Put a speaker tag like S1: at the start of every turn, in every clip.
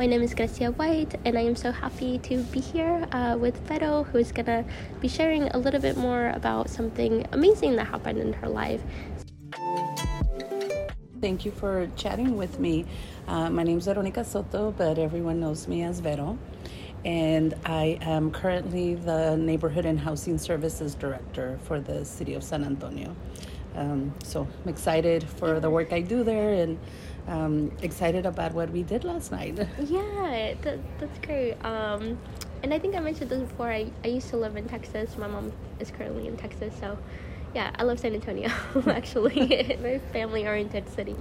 S1: My name is Gracia White, and I am so happy to be here uh, with Vero, who is gonna be sharing a little bit more about something amazing that happened in her life.
S2: Thank you for chatting with me. Uh, my name is Veronica Soto, but everyone knows me as Vero. And I am currently the Neighborhood and Housing Services Director for the City of San Antonio. Um, so I'm excited for the work I do there and um, excited about what we did last night.
S1: Yeah, that, that's great. Um, and I think I mentioned this before. I, I used to live in Texas. My mom is currently in Texas, so yeah, I love San Antonio actually. Very family oriented city.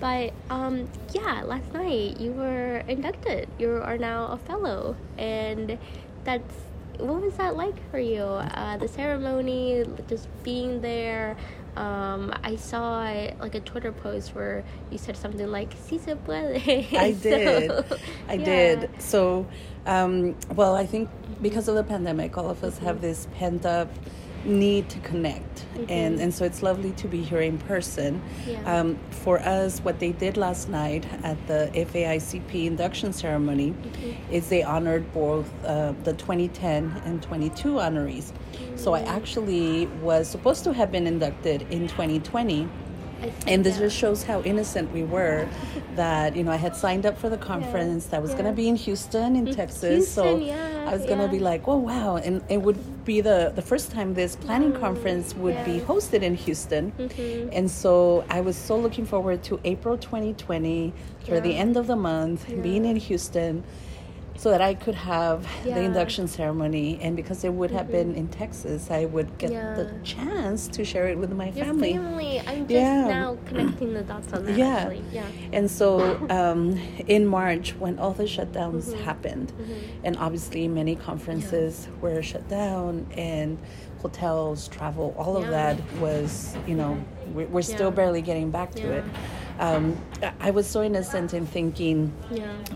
S1: But um, yeah, last night you were inducted. You are now a fellow, and that's what was that like for you? Uh, the ceremony, just being there. Um, I saw like a Twitter post where you said something like "Si se puede."
S2: I did. So, I yeah. did. So, um, well, I think because of the pandemic, all of us mm-hmm. have this pent up need to connect mm-hmm. and and so it's lovely to be here in person yeah. um, for us what they did last night at the faicp induction ceremony mm-hmm. is they honored both uh, the 2010 and 22 honorees mm-hmm. so i mm. actually was supposed to have been inducted in 2020 and this just shows how innocent we were that you know i had signed up for the conference yeah. that was yeah. going to be in houston in texas
S1: houston,
S2: so
S1: yeah,
S2: i was going to be like oh wow and it would be the the first time this planning mm, conference would be hosted in houston mm-hmm. and so i was so looking forward to april 2020 for the end of the month being in houston so that I could have yeah. the induction ceremony. And because it would mm-hmm. have been mm-hmm. in Texas, I would get yeah. the chance to share it with my
S1: Your
S2: family.
S1: family. I'm just yeah. now connecting the dots on that.
S2: Yeah.
S1: Actually. Yeah.
S2: And so um, in March, when all the shutdowns mm-hmm. happened, mm-hmm. and obviously many conferences were shut down, and hotels, travel, all of that was, you know, we're, we're still barely getting back to it. Um, I was so innocent in thinking,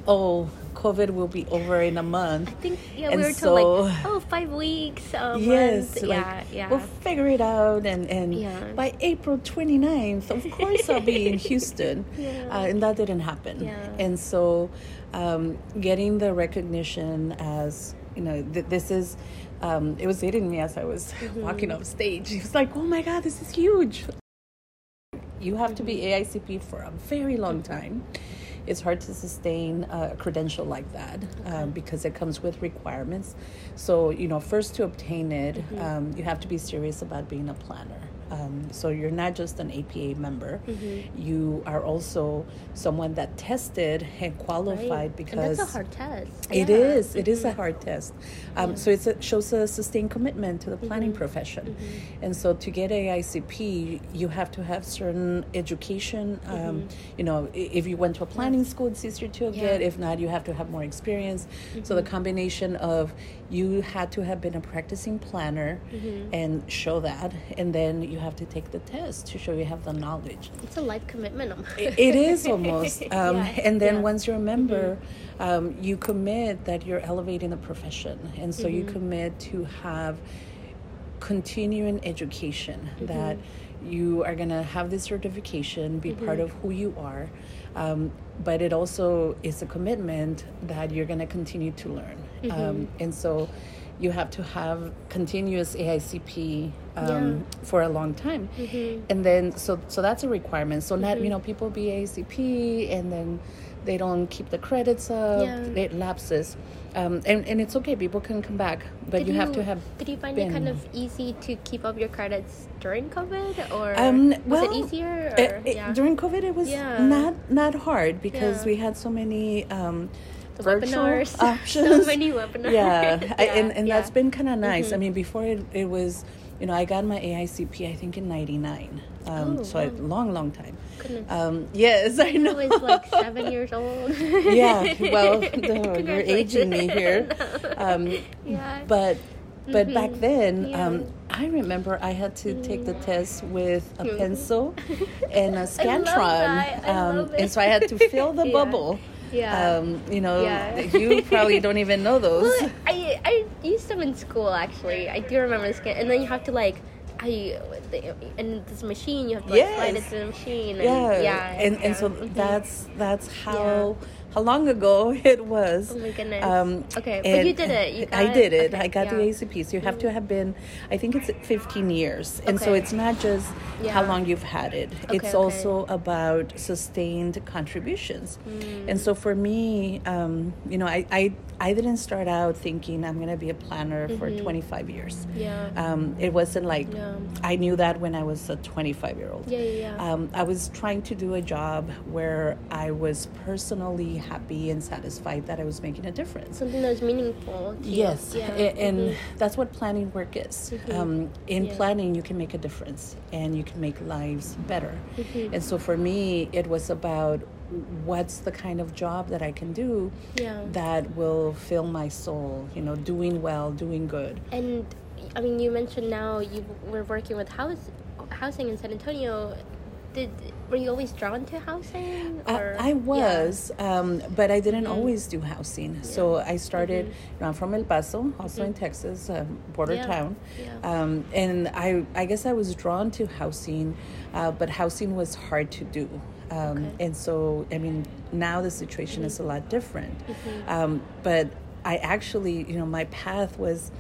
S2: oh, COVID will be over in a month.
S1: I think yeah, and we were so, told like oh five weeks, a yes,
S2: month. Like, yeah, yeah. We'll figure it out, and and yeah. by April 29th, of course I'll be in Houston, yeah. uh, and that didn't happen. Yeah. And so, um, getting the recognition as you know, th- this is. Um, it was hitting me as I was mm-hmm. walking off stage. He was like, "Oh my God, this is huge!" You have to be. AICP for a very long time it's hard to sustain a credential like that um, okay. um, because it comes with requirements. So, you know, first to obtain it, mm-hmm. um, you have to be serious about being a planner. Um, so you're not just an APA member, mm-hmm. you are also someone that tested and qualified right. because
S1: and that's a hard test.
S2: It yeah. is. It mm-hmm. is a hard test. Um, yeah. So it shows a sustained commitment to the planning mm-hmm. profession, mm-hmm. and so to get AICP, you have to have certain education. Um, mm-hmm. you know, if you went to a planning school, it's easier to yeah. get. If not, you have to have more experience. So the mm-hmm. combination of you had to have been a practicing planner and show that, and then you have to take the test to show you have the knowledge.
S1: It's a life commitment.
S2: it, it is almost. Um, yeah. And then yeah. once you're a member, mm-hmm. um, you commit that you're elevating the profession. And so mm-hmm. you commit to have continuing education mm-hmm. that you are going to have this certification, be part mm-hmm. of who you are. Um, but it also is a commitment that you're going to continue to learn. Um, mm-hmm. and so you have to have continuous AICP um, yeah. for a long time, mm-hmm. and then so so that's a requirement. So mm-hmm. not you know people be AICP and then they don't keep the credits up, yeah. it lapses. Um, and, and it's okay, people can come back, but you, you, have to have.
S1: Did you find been. it kind of easy to keep up your credits during COVID, or um, well, was it easier? It,
S2: it, yeah. During COVID, it was not not hard because we had so many um,
S1: the virtual webinars.
S2: options.
S1: so many webinars.
S2: Yeah, yeah. I, and, and yeah. that's been kind of nice. Mm-hmm. I mean, before it, it was, you know, I got my AICP, I think, in 99. Um, oh, so wow. a long, long time. Um, yes, I know.
S1: I was like seven years old.
S2: yeah, well, no, you're aging me here. Um, yeah. But but mm-hmm. back then, yeah. um, I remember I had to take the test with a pencil and a Scantron, um, and so I had to fill the yeah. bubble. Yeah. Um, you know, yeah. you probably don't even know those.
S1: Well, I I used them in school actually. I do remember this, and then you have to like. I and this machine you have to like yes. slide it to the machine and,
S2: yeah
S1: yeah
S2: and, and so mm-hmm. that's that's how how long ago it was.
S1: Oh my goodness. Um, okay, but you did it. You I
S2: did it. Okay, I got yeah. the ACP. So you have to have been, I think it's 15 years. And okay. so it's not just yeah. how long you've had it, okay, it's also about sustained contributions. Mm. And so for me, um, you know, I, I, I didn't start out thinking I'm going to be a planner mm-hmm. for 25 years.
S1: Yeah.
S2: Um, it wasn't like yeah. I knew that when I was a 25 year old.
S1: Yeah, yeah, yeah. Um,
S2: I was trying to do a job where I was personally happy and satisfied that I was making a difference.
S1: Something that was meaningful.
S2: yes, yeah. and, mm-hmm. that's what planning work is. Mm-hmm. Um, in yeah. planning, you can make a difference and you can make lives better. Mm-hmm. And so for me, it was about what's the kind of job that I can do
S1: yeah.
S2: that will fill my soul. You know, doing well, doing good.
S1: And I mean, you mentioned now you were working with house housing in San Antonio did were you always drawn to housing?
S2: Or? I, I was, yeah. um, but I didn't mm-hmm. always do housing. Yeah. So I started. Mm-hmm. You know, I'm from El Paso, also mm-hmm. in Texas, uh, border yeah. town, um, and I I guess I was drawn to housing, uh, but housing was hard to do. Um, okay. And so, I mean, now the situation is a lot different. Mm-hmm. Um, but I actually, you know, my path was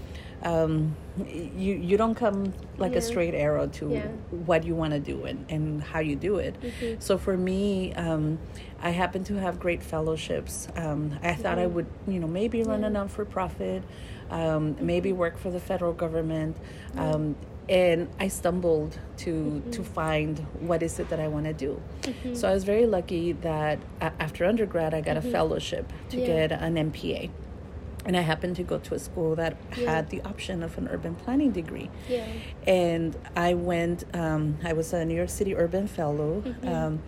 S2: um, you you don't come like yeah. a straight arrow to yeah. what you want to do and, and how you do it. Mm-hmm. So for me, um, I happen to have great fellowships. Um, I thought mm-hmm. I would, you know, maybe run a non for profit, um, maybe work for the federal government. Um, and I stumbled to mm-hmm. to find what is it that I want to do. Mm-hmm. So I was very lucky that after undergrad I got a mm-hmm. fellowship to get an MPA and I happened to go to a school that yeah. had the option of an urban planning degree.
S1: Yeah.
S2: And I went, um, I was a New York City urban fellow. Mm-hmm. Um,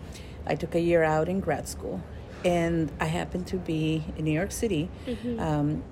S2: I took a year out in grad school. And I happened to be in New York City mm-hmm. um,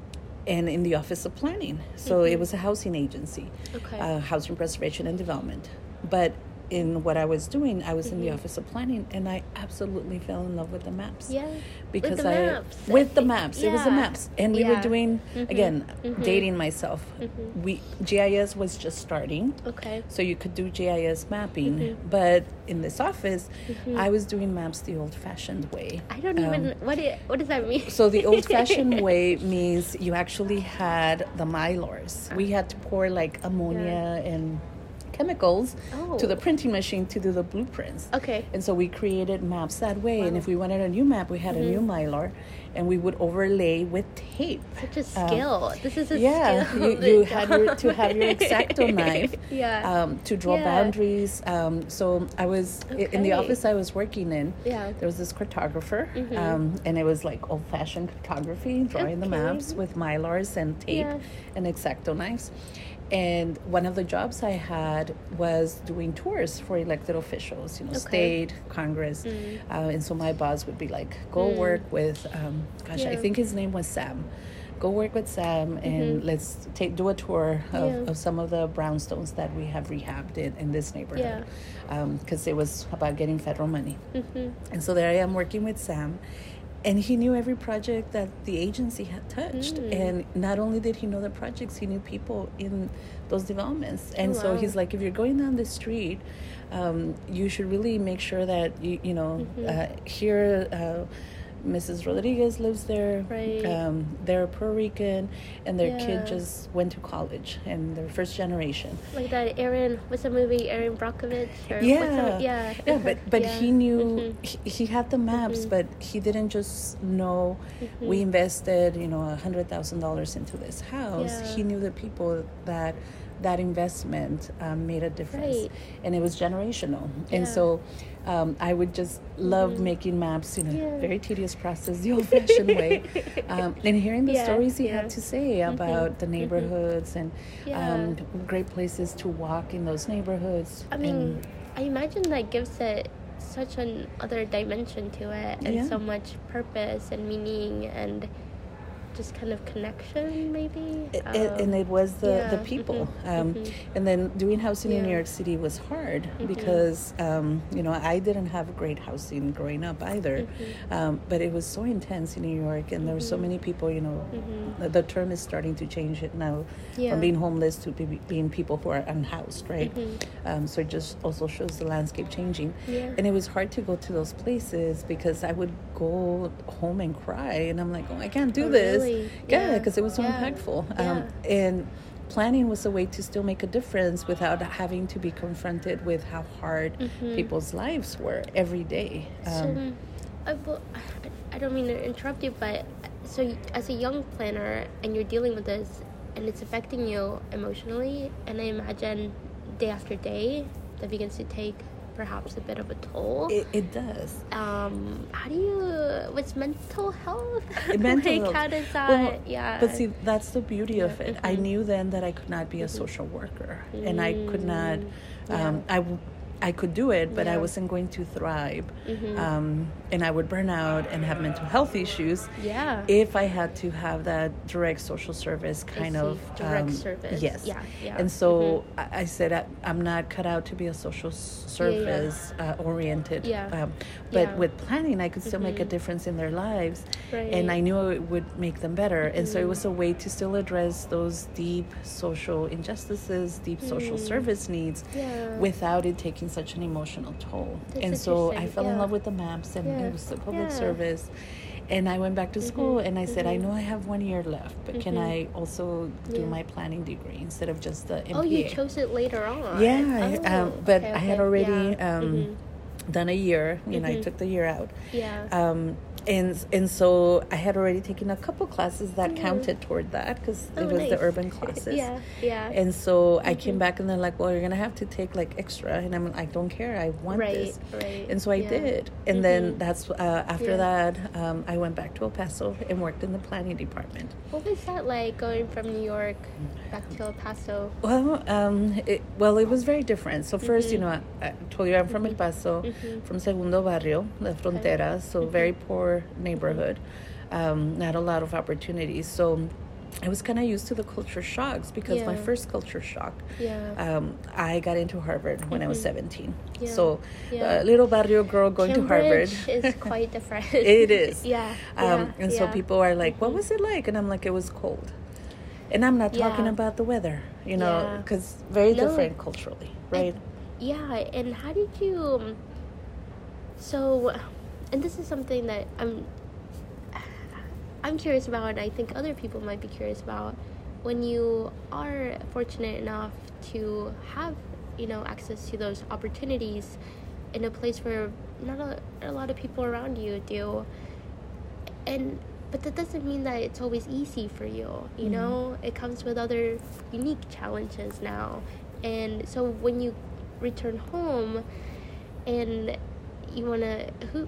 S2: and in the Office of Planning. So mm-hmm. it was a housing agency,
S1: okay. uh,
S2: housing preservation and development. But in what I was doing, I was mm-hmm. in the mm-hmm. office of planning, and I absolutely fell in love with the maps.
S1: Yeah,
S2: because
S1: with the
S2: I
S1: maps.
S2: with the maps, yeah. it was the maps, and we yeah. were doing mm-hmm. again mm-hmm. dating myself. Mm-hmm. We GIS was just starting.
S1: Okay.
S2: So you could do GIS mapping, mm-hmm. but in this office, I was doing maps the old-fashioned way.
S1: I don't um, even what it, what does that mean?
S2: So the old-fashioned way means you actually had the mylars. We had to pour like ammonia yeah. and chemicals oh. to the printing machine to do the blueprints.
S1: Okay.
S2: And so we created maps that way. Wow. And if we wanted a new map, we had mm-hmm. a new mm-hmm. mylar, and we would overlay with tape.
S1: Such a um, skill. Um, this is a
S2: yeah,
S1: skill.
S2: you, you had your, to have your X-Acto knife.
S1: yeah.
S2: Um, to draw yeah. boundaries. Um, so I was okay. in the office I was working in.
S1: Yeah.
S2: There was this cartographer, mm-hmm. Um, and it was like old-fashioned cartography, drawing okay. the maps with mylars and tape yeah. and X-Acto knives. And one of the jobs I had was doing tours for elected officials, you know, okay. state, Congress. Mm. Uh, and so my boss would be like, go mm. work with, um, gosh, yeah. I think his name was Sam. Go work with Sam and mm-hmm. let's take do a tour of, yeah. of, some of the brownstones that we have rehabbed in, in this neighborhood. Because yeah. um, it was about getting federal money. Mm-hmm. And so there I am working with Sam and he knew every project that the agency had touched mm. and not only did he know the projects he knew people in those developments and oh, wow. so he's like if you're going down the street um, you should really make sure that you you know mm-hmm. uh, here uh, Mrs. Rodriguez lives there.
S1: Right.
S2: Um, they're Puerto Rican, and their yeah. kid just went to college, and they're first generation.
S1: Like that, Erin, What's the movie? Erin Brockovich.
S2: Or yeah.
S1: yeah.
S2: Yeah, but but yeah. he knew mm-hmm. he, he, had the maps, mm-hmm. but he didn't just know. Mm-hmm. We invested, you know, a hundred thousand dollars into this house. Yeah. He knew the people that that investment um, made a difference, right. and it was generational. And so um, I would just love mm-hmm. making maps, you know, yeah. very tedious process, the old fashioned way. Um, and hearing the yeah, stories he yeah. had to say mm-hmm. about mm-hmm. the neighborhoods and um, great places to walk in those neighborhoods.
S1: I mean, I imagine that gives it such an other dimension to it and so much purpose and meaning and just kind of connection, maybe.
S2: It, um, and it was the yeah. the people. Mm-hmm. Um, mm-hmm. And then doing housing yeah. in New York City was hard mm-hmm. because um, you know I didn't have great housing growing up either, mm-hmm. um, but it was so intense in New York, and there were so mm-hmm. many people. You know, mm-hmm. the, the, term is starting to change it now yeah. from being homeless to be, being people who are unhoused, right? Um, so it just also shows the landscape changing, and it was hard to go to those places because I would go home and cry, and I'm like, oh, I can't do oh, this. Really? Yeah, because it was so impactful. Um, and planning was a way to still make a difference without having to be confronted with how hard mm-hmm. people's lives were every day.
S1: Um, so, uh, well, I don't mean to interrupt you, but so as a young planner and you're dealing with this and it's affecting you emotionally, and I imagine day after day that begins to take perhaps a bit of a toll.
S2: It, it does.
S1: Um, how do you? What's mental health?
S2: Mental like, health.
S1: How does that? Well, yeah.
S2: But see, that's the beauty of it. Mm-hmm. I knew then that I could not be a social worker, mm-hmm. and I could not. Um, yeah. I I could do it, but yeah. I wasn't going to thrive. Mm-hmm. Um, and I would burn out and have mental health issues.
S1: Yeah.
S2: If I had to have that direct social service kind of
S1: direct um, service.
S2: Yes.
S1: Yeah. yeah.
S2: And so mm-hmm. I, I, said I, am not cut out to be a social service yeah, uh, oriented.
S1: Yeah. Um,
S2: but with planning, I could still mm-hmm. make a mm-hmm. difference in their lives, right. and I knew it would make them better. And so it was a mm-hmm. way to still address those deep social injustices, deep social mm. service needs, without it taking such an emotional toll. That's and so I fell yeah. in love with the maps and yeah. it was the public yeah. service. And I went back to mm-hmm. school mm-hmm. and I said, mm-hmm. I know I have one year left, but mm-hmm. can I also do my planning degree instead of just the MPA?
S1: Oh, you chose it later on.
S2: Yeah, oh, um, but okay, okay. I had already um, mm-hmm. done a year. You know, I mm-hmm. took the year out.
S1: Yeah.
S2: Um, and and so I had already taken a couple classes that mm-hmm. counted toward that because oh, it was nice. the urban classes.
S1: yeah, yeah.
S2: And so mm-hmm. I came mm-hmm. back and they're like, "Well, you're gonna have to take like extra," and I'm like, "I don't care. I want
S1: right,
S2: this."
S1: Right.
S2: And so I yeah. did. And mm-hmm. then that's uh, after yeah. that um, I went back to El Paso and worked in the planning department.
S1: What was that like going from New York back to El Paso?
S2: Well, um, it, well, it was very different. So 1st you mm-hmm. know, I, I, told you I'm from El Paso, from Segundo Barrio, La Frontera, so very poor neighborhood, um, not a lot of opportunities. So I was kind of used to the culture shocks because yeah. my first culture shock,
S1: yeah.
S2: um, I got into Harvard when mm-hmm. I was 17. Yeah. So, yeah. Uh, little barrio girl going
S1: Cambridge
S2: to Harvard.
S1: is quite different.
S2: it is.
S1: Yeah.
S2: Um, and so people are like, what mm-hmm. was it like? And I'm like, it was cold. And I'm not talking about the weather, you know, because very no. different culturally, right?
S1: And, yeah. And how did you. Um, so and this is something that I'm I'm curious about and I think other people might be curious about. When you are fortunate enough to have you know access to those opportunities in a place where not a, a lot of people around you do and but that doesn't mean that it's always easy for you you mm-hmm. know? It comes with other unique challenges now. And so when you return home and you want to who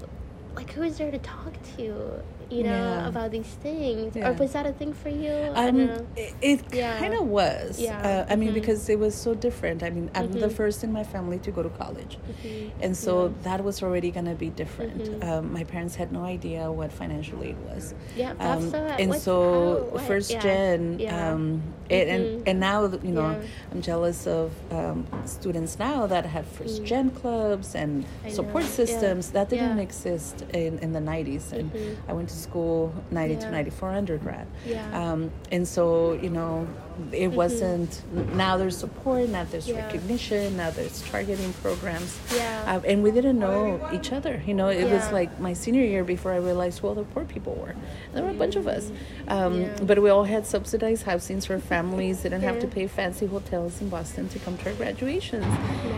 S1: like who is there to talk to you know yeah. about these things yeah. or was that a thing for you
S2: um, it, it yeah. kind of was yeah uh, i mean mm-hmm. because it was so different i mean i'm mm-hmm. the first in my family to go to college mm-hmm. and so that was already going to be different mm-hmm. um, my parents had no idea what financial aid was
S1: yeah um,
S2: and so how, first gen um, it, and mm-hmm. and now you know i'm jealous of um, students now that have first mm. gen clubs and I support know. systems that didn't exist in, in the 90s and mm-hmm. i went to school 90 yeah. to 94 undergrad.
S1: Yeah.
S2: Um, and so, you know, it mm-hmm. wasn't, now there's support, now there's yeah. recognition, now there's targeting programs.
S1: Yeah.
S2: Uh, and we didn't know each other. You know, it yeah. was like my senior year before I realized who all the poor people were. There were a bunch of us. Mm-hmm. Um, yeah. But we all had subsidized housings for families, didn't have to pay fancy hotels in Boston to come to our graduations.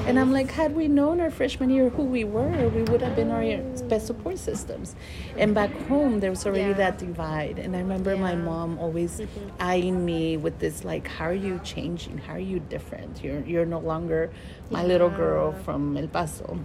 S2: And I'm like, had we known our freshman year who we were, we would have been our best support systems. And back home, there was already that divide. And I remember my mom always mm-hmm. eyeing me with this like how are you changing? How are you different? You're you're no longer my yeah. little girl from el paso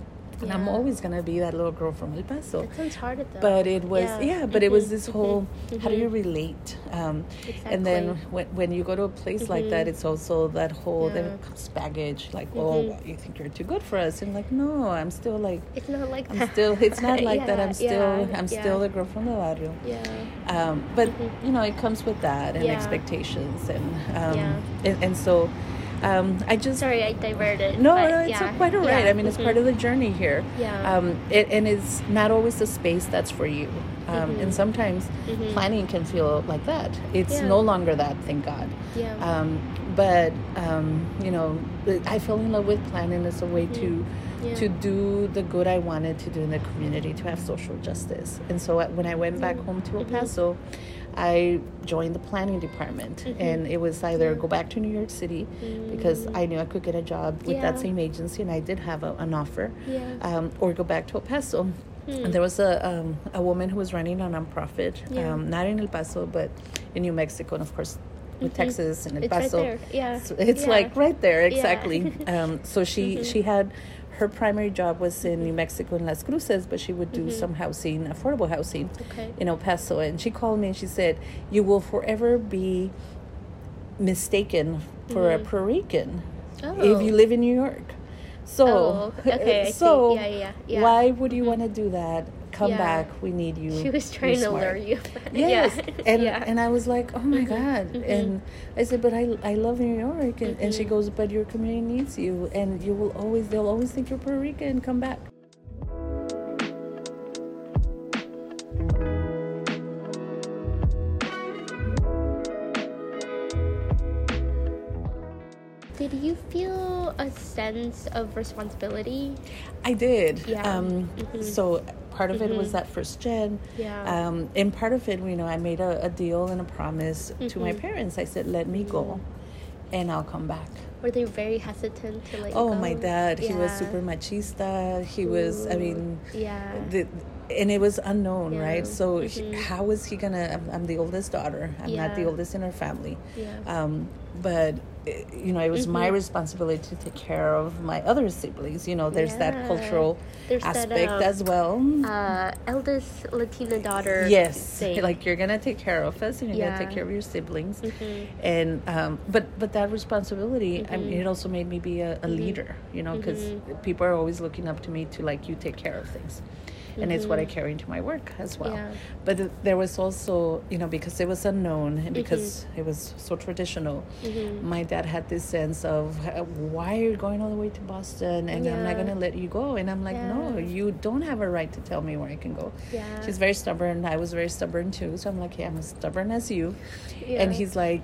S2: and I'm always gonna be that little girl from El Paso.
S1: It sounds hard though.
S2: But it was yeah, yeah but mm-hmm. it was this whole mm-hmm. how do you relate? Um, exactly. And then when when you go to a place mm-hmm. like that, mm-hmm. it's also that whole yeah. there comes baggage like oh mm-hmm. you think you're too good for us and like no I'm still like
S1: it's not like
S2: I'm
S1: that.
S2: still it's not like yeah, that I'm still I'm still the girl from the barrio.
S1: Yeah.
S2: Um, but mm-hmm. you know it comes with that and expectations and um, and, and so um, I just
S1: sorry I diverted.
S2: No, no, it's yeah. quite alright. Yeah. I mean, it's mm-hmm. part of the journey here.
S1: Yeah.
S2: Um, it, and it's not always the space that's for you. Um, mm-hmm. And sometimes mm-hmm. planning can feel like that. It's yeah. no longer that, thank God.
S1: Yeah.
S2: Um, but um, you know, I fell in love with planning as a way to. Yeah. to do the good I wanted to do in the community, to have social justice. And so when I went back home to El mm-hmm. Paso, I joined the planning department, mm-hmm. and it was either yeah. go back to New York City mm-hmm. because I knew I could get a job with yeah. that same agency, and I did have a, an offer,
S1: yeah.
S2: um, or go back to El Paso. And there was a um, a woman who was running a nonprofit, um, not in El Paso, but in New Mexico, and of course with mm-hmm. Texas and El Paso.
S1: Right yeah.
S2: So it's like right there, exactly. um, so she mm-hmm. she had her primary job was in New Mexico in Las Cruces, but she would do mm-hmm. some housing, affordable housing
S1: okay.
S2: in El Paso. And she called me and she said, You will forever be mistaken for mm-hmm. a Puerto Rican oh. if you live in New York. So,
S1: oh, okay,
S2: so
S1: yeah, yeah, yeah.
S2: why would you mm-hmm. want to do that? Come yeah. back we need you
S1: she was trying to lure you
S2: yes yeah. and yeah. and i was like oh my mm-hmm. god mm-hmm. and i said but i i love new york and, mm-hmm. and she mm-hmm. goes but your community needs you and you will always they'll always think you're puerto rican come back
S1: Did you feel a sense of responsibility?
S2: I did.
S1: Yeah.
S2: Um, mm-hmm. So part of mm-hmm. it was mm-hmm. that first gen.
S1: Yeah.
S2: Um, and part of it, you know, I made a, a deal and a promise mm-hmm. to my mm-hmm. parents. I said, let me go mm-hmm. and I'll come back.
S1: Were they very hesitant to let
S2: oh,
S1: go?
S2: my dad, yeah. he was super machista. He Ooh. was, I mean,
S1: yeah.
S2: The, and it was unknown, yeah. right? So he, how is he gonna? I'm, I'm, the oldest daughter. I'm yeah. not the oldest in our family.
S1: Yeah.
S2: Um, but you know, it was mm-hmm. my responsibility to take care of my other siblings. You know, there's yeah. that cultural there's aspect that, um, as well.
S1: Uh, eldest Latina daughter.
S2: Yes, thing. like you're gonna take care of us, and you're yeah. gonna take care of your siblings,
S1: mm-hmm.
S2: and um, but but that responsibility, mm-hmm. I mean, it also made me be a, a mm-hmm. leader. You know, because mm-hmm. people are always looking up to me to like you take care of things and it's what I mm-hmm. carry into my work as well.
S1: Yeah.
S2: But th- there was also, you know, because it was unknown and because mm-hmm. it was so traditional,
S1: mm-hmm.
S2: my dad had this sense of, why are you going all the way to Boston and yeah. I'm not going to let you go? And I'm like, yeah. no, you don't have a right to tell me where I can go.
S1: Yeah.
S2: She's very stubborn. I was very stubborn too. So I'm like, yeah, I'm as stubborn as you. Yeah. And he's like,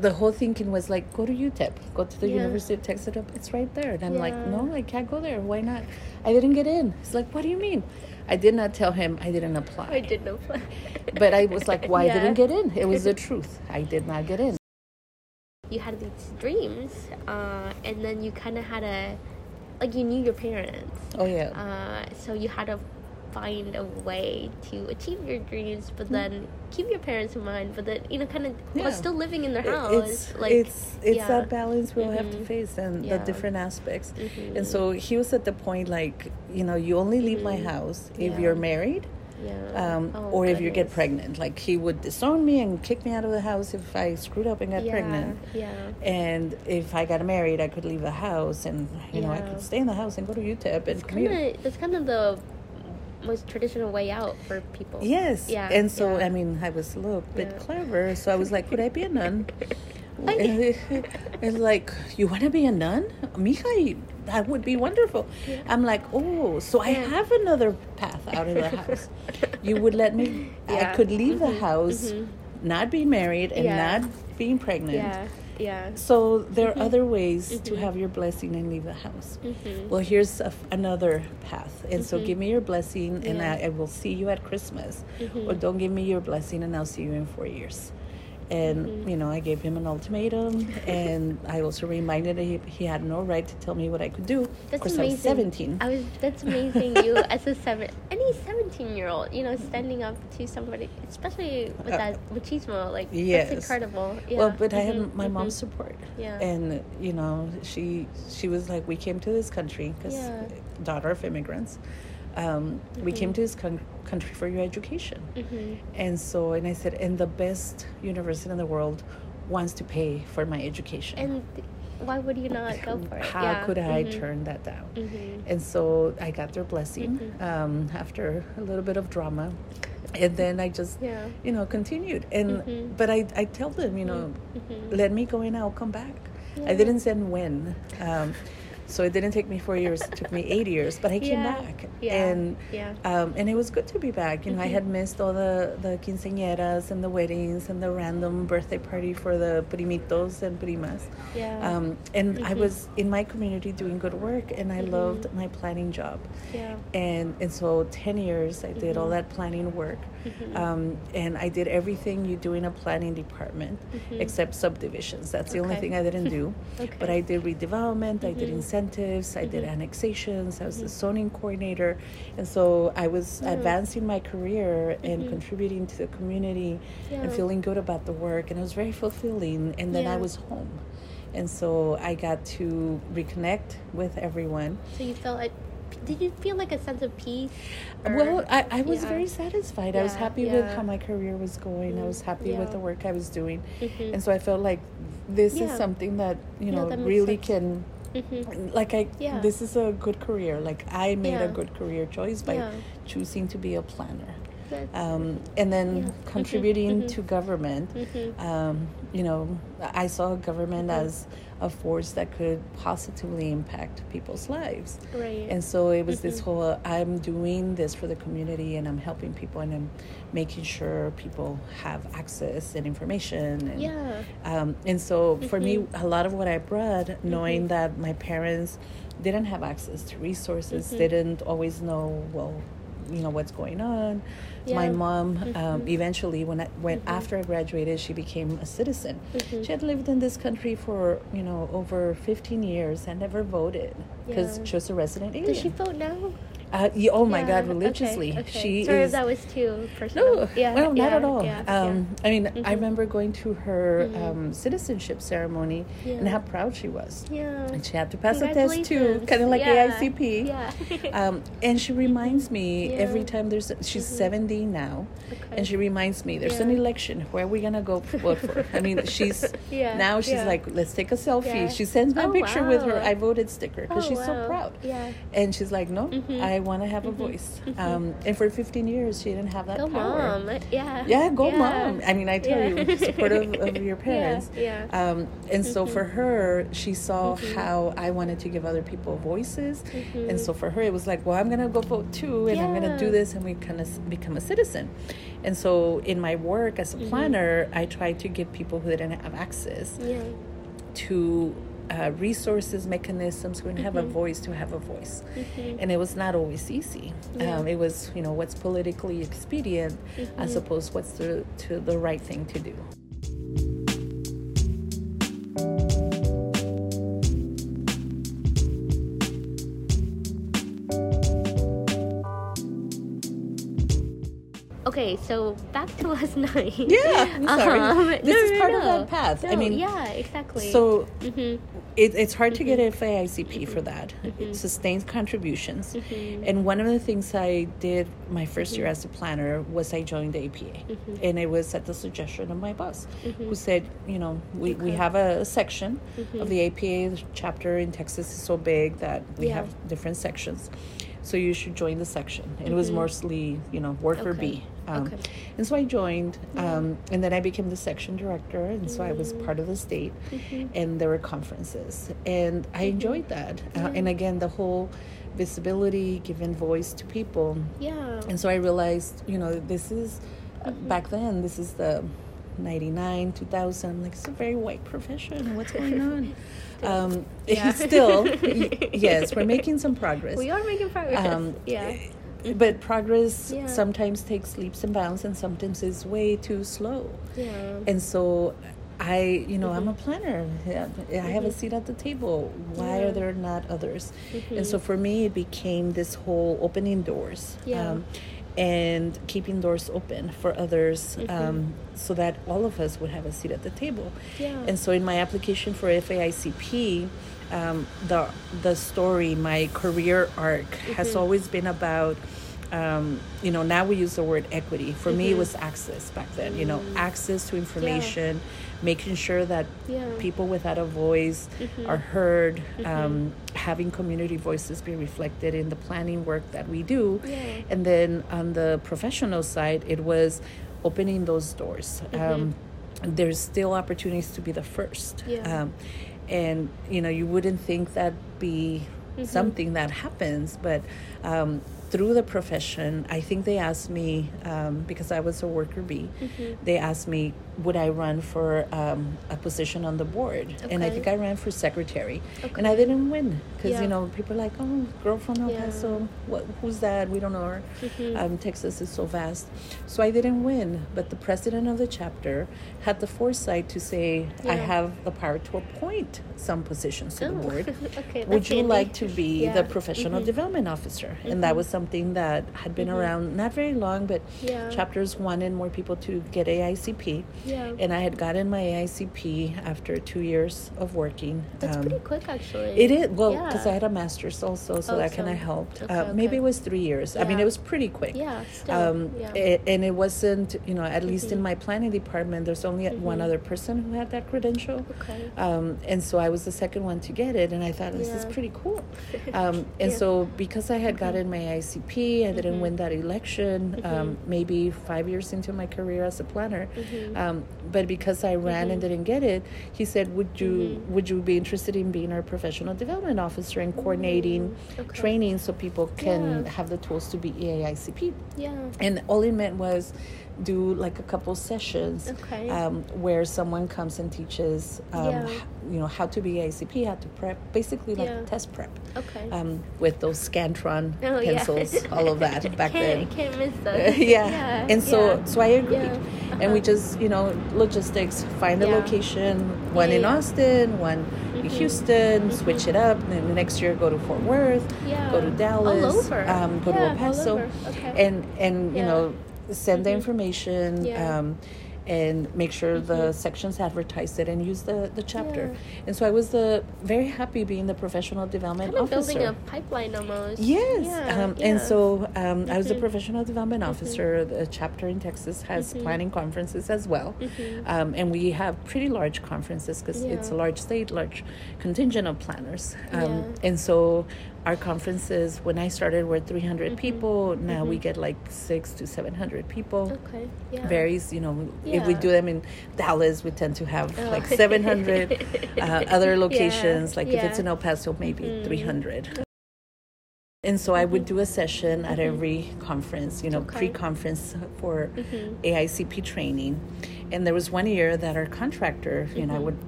S2: the whole thinking was like, go to UTEP, go to the yeah. University of Texas. It's right there. And I'm yeah. like, no, I can't go there. Why not? I didn't get in. He's like, what do you mean? I did not tell him I didn't apply.
S1: I didn't apply.
S2: but I was like, why yeah. didn't get in? It was the truth. I did not get in.
S1: You had these dreams, uh, and then you kind of had a, like you knew your parents.
S2: Oh yeah.
S1: Uh, so you had to find a way to achieve your dreams, but hmm. then keep your parents in mind, but then you know, kind of yeah. while still living in their house.
S2: It's
S1: like
S2: it's it's yeah. that balance we'll mm-hmm. have to mm-hmm. face and yeah. the different aspects. Mm-hmm. And so he was at the point like you know you only leave mm-hmm. my house if you're married.
S1: Yeah.
S2: Um, oh, or if you get pregnant, like he would disown me and kick me out of the house if I screwed up and got pregnant.
S1: Yeah.
S2: And if I got married, I could leave the house, and you know I could stay in the house and go to UTEP and commute.
S1: Kinda, that's kind of the most traditional way out for people.
S2: Yes.
S1: Yeah.
S2: And so,
S1: yeah.
S2: I mean, I was a little bit yeah. clever. So I was like, could I be a nun? and like, you want to be a nun? Mija, that would be wonderful. Yeah. I'm like, oh, so I have another path out of the house. you would let me, I could leave mm-hmm. the house, mm-hmm. not be married, and not being pregnant.
S1: Yeah yeah.
S2: So there mm-hmm. are other ways mm-hmm. to have your blessing and leave the house.
S1: Mm-hmm.
S2: Well, here's another path. And so
S1: mm-hmm.
S2: give me your blessing and I, I, will see you at Christmas.
S1: Mm-hmm.
S2: Or don't give me your blessing and I'll see you in four years. And mm-hmm. you know i gave him an ultimatum and i also reminded him he, he had no right to tell me what i could do
S1: that's of course amazing. i was 17 i was that's amazing you as a seven any 17 year old you know standing up to somebody especially with uh, that machismo like yes. that's incredible
S2: yeah. well but mm-hmm. i had my mm-hmm. mom's support yeah and you know she she was like we came to this country because yeah. daughter of immigrants um, mm-hmm. we came mm-hmm. to this con- country for your education mm-hmm. and so and i said and the best university in the world wants to pay for my education
S1: and why would you not go for it
S2: how yeah. could i mm-hmm. turn that down mm-hmm. and so i got their blessing mm-hmm. um, after a little bit of drama and then I just, yeah. you know, continued. And but I, I tell them, you know, let me go and I'll come back. Yeah. I didn't send when. Um, so it didn't take me four years; it took me eight years. But I came yeah. back, yeah. and yeah. Um, and it was good to be back. You know, mm-hmm. I had missed all the the quinceañeras and the weddings and the random birthday party for the primitos and primas. Yeah. Um, and mm-hmm. I was in my community doing good work, and I mm-hmm. loved my planning job. Yeah. And and so ten years I did all mm-hmm. that planning work, mm-hmm. um, and I did everything you do in a planning department, mm-hmm. except subdivisions. That's the okay. only thing I didn't do. okay. But I did redevelopment. I did incentives incentives, I did mm-hmm. annexations, I was the mm-hmm. zoning coordinator. And so I was mm. advancing my career and mm-hmm. contributing to the community yeah. and feeling good about the work. And it was very fulfilling. And then yeah. I was home. And so I got to reconnect with everyone.
S1: So you felt like did you feel like a sense of peace?
S2: Or? Well, I, I was yeah. very satisfied. Yeah, I was happy yeah. with how my career was going. Mm-hmm. I was happy with the work I was doing. Mm-hmm. And so I felt like this is something that, you know, really sense. can Mm-hmm. Like I, yeah. this is a good career. Like I made yeah. a good career choice by yeah. choosing to be a planner. Um, and then. Mm-hmm. contributing mm-hmm. to government. Mm-hmm. Um, you know, I saw government mm-hmm. as a force that could positively impact people's lives. Right. And so it was this mm-hmm. whole uh, I'm doing this for the community and I'm helping people and I'm making sure people have access and information. And, yeah. Um, and so for me, a lot of what I brought, knowing that my parents didn't have access to resources, didn't always know, well, you know what's going on. Yeah. My mom um, mm-hmm. um, eventually, when I when mm-hmm. after I graduated, she became a citizen. Mm-hmm. She had lived in this country for you know over 15 years and never voted because yeah. she was a resident alien.
S1: Does she vote now?
S2: Uh, yeah, oh my God, religiously. Okay, okay.
S1: She Sorry is, if that was too personal.
S2: No, yeah, well, not at all. Yeah, um, I mean, mm-hmm. I remember going to her mm-hmm. um, citizenship ceremony and how proud she was. Yeah. And she had to pass a test too, kind of like AICP. Yeah. um, and she reminds me every time there's, she's mm-hmm. 70 now, okay. and she reminds me there's an election. Where are we going to go vote for? I mean, she's, Yeah. now she's like, let's take a selfie. She sends me oh, a picture wow. with her I voted sticker because oh, she's wow. so proud. Yeah. And she's like, no, mm-hmm. I I want to have a mm-hmm. voice. Mm-hmm. Um, and for 15 years, she didn't have that
S1: go
S2: power.
S1: mom. Yeah.
S2: Yeah, go yeah. mom. I mean, I tell yeah. you, supportive of your parents. Yeah. yeah. Um, and so for mm-hmm. her, she saw how I wanted to give other people voices. And so for her, it was like, well, I'm going to go vote too, and I'm going to do this, and we kind of become a citizen. And so in my work as a planner, I tried to give people who didn't have access to uh, resources, mechanisms, we mm-hmm. have a mm-hmm. voice to have a voice. Mm-hmm. And it was not always easy. Yeah. Um, it was, you know, what's politically expedient mm-hmm. as opposed what's the, to the right thing to do.
S1: Okay, so back to last night.
S2: Yeah, I'm sorry. Um, this no, is no, part no. of that path.
S1: I mean, yeah, exactly.
S2: So mm-hmm. it, it's hard mm-hmm. to get mm-hmm. FAICP mm-hmm. for that. Mm-hmm. It sustains contributions. Mm-hmm. And one of the things I did my 1st year as a planner was I joined the APA. And it was at the suggestion of my boss, who said, you know, we, okay. we have a, section of the APA. The chapter in Texas is so big that we yeah. have different sections so you should join the section. And mm-hmm. it was mostly, you know, worker okay. bee. Um, okay. And so I joined, um, and then I became the section director, and mm-hmm. so I was mm. part of the state, mm-hmm. and there were conferences, and I mm-hmm. enjoyed that. Uh, and again, the whole visibility, giving voice to people. Yeah. And so I realized, you know, this is uh, mm-hmm. back then. This is the 99 2000 like it's a very white profession what's going on um, yeah. still yes we're making some progress
S1: we are making progress um, yeah
S2: mm-hmm. But progress yeah. sometimes takes leaps and bounds and sometimes is way too slow
S1: yeah
S2: and so I, you know, mm-hmm. I'm a mm-hmm. planner. I have a mm-hmm. seat at the table. Why yeah. are there not others? Mm-hmm. And so for me, it became this whole opening doors.
S1: Yeah. Um,
S2: and keeping doors open for others mm-hmm. um, so that all of us would have a seat at the table.
S1: Yeah.
S2: And so in my application for FAICP, um, the the story, my career arc mm-hmm. has always been about um, you know, now we use the word equity. For mm-hmm. me, it mm-hmm. was access back then. You know, mm. access to information, yeah. making sure that
S1: yeah.
S2: people without a voice mm-hmm. are heard, mm-hmm. um, having community voices be reflected in the planning work that we do.
S1: Yeah.
S2: And then on the professional side, it was opening those doors. Mm-hmm. Um, there's still opportunities to be the first. Um, and, you know, you wouldn't think that be mm-hmm. something that happens, but um, through the profession, I think they asked me um, because I was a worker bee. Mm-hmm. They asked me, would I run for um, a position on the board? Okay. And I think I ran for secretary, okay. and I didn't win because yeah. you know people are like, oh, girl from El Paso, yeah. what, who's that? We don't know her. Mm-hmm. Um, Texas is so vast, so I didn't win. But the president of the chapter had the foresight to say, yeah. I have the power to appoint some positions to oh. the board.
S1: okay,
S2: would you handy. like to be the professional mm-hmm. development officer? And that mm-hmm. was something that had been mm-hmm. around not very long, but chapters wanted more people to get AICP.
S1: Yeah.
S2: And I had gotten my AICP after two years of working.
S1: That's um, pretty quick, actually.
S2: It is. Well, because yeah. I had a master's also, so oh, that so, kind of helped. Okay, uh, okay. Maybe it was three years. Yeah. I mean, it was pretty quick.
S1: Yeah, still.
S2: Um, yeah. It, and it wasn't, you know, at least mm-hmm. in my planning department, there's only mm-hmm. one other person who had that credential.
S1: Okay.
S2: Um, and so I was the second one to get it, and I thought, this is pretty cool. Um, and so because I had mm-hmm. gotten my AICP, I didn't mm-hmm. win that election, um, mm-hmm. maybe five years into my career as a planner. Um, but because I ran mm-hmm. and didn't get it, he said, "Would you mm-hmm. would you be interested in being our professional development officer and coordinating mm-hmm. okay. training so people can yeah. have the tools to be EAICP?"
S1: Yeah.
S2: And all it meant was do like a couple sessions
S1: okay.
S2: um, where someone comes and teaches um, yeah. you know how to be ACP, how to prep, basically like yeah. test prep.
S1: Okay.
S2: Um, with those Scantron oh, pencils, yeah. all of that back then.
S1: Can't miss those.
S2: yeah. And so so I agreed, uh-huh. and we just you know logistics, find a location, one in Austin, one mm-hmm. in Houston, mm-hmm. switch it up, and then the next year go to Fort Worth, go to Dallas,
S1: um,
S2: go to El Paso,
S1: okay.
S2: and and you know send mm-hmm. the information
S1: yeah. um,
S2: and make sure mm-hmm. the sections advertise it and use the, the chapter. Yeah. And so I was the very happy being the professional development
S1: kind
S2: of officer.
S1: building a pipeline almost.
S2: Yes.
S1: Yeah,
S2: um,
S1: yeah.
S2: And so um, mm-hmm. I was the mm-hmm. professional development mm-hmm. officer. The chapter in Texas has mm-hmm. planning conferences as well.
S1: Mm-hmm.
S2: Um, and we have pretty large conferences because it's a large state, large contingent of planners. Um, and so our conferences when i started were 300 mm-hmm. people now mm-hmm. we get like six to 700 people
S1: okay yeah.
S2: varies you know yeah. if we do them in dallas we tend to have oh. like 700 uh, other locations yeah. like if it's in el paso maybe mm. 300 and so I would mm-hmm. do a session at mm-hmm. every conference, you know, okay. pre-conference for mm-hmm. AICP training. And there was one year that our contractor, you know, I would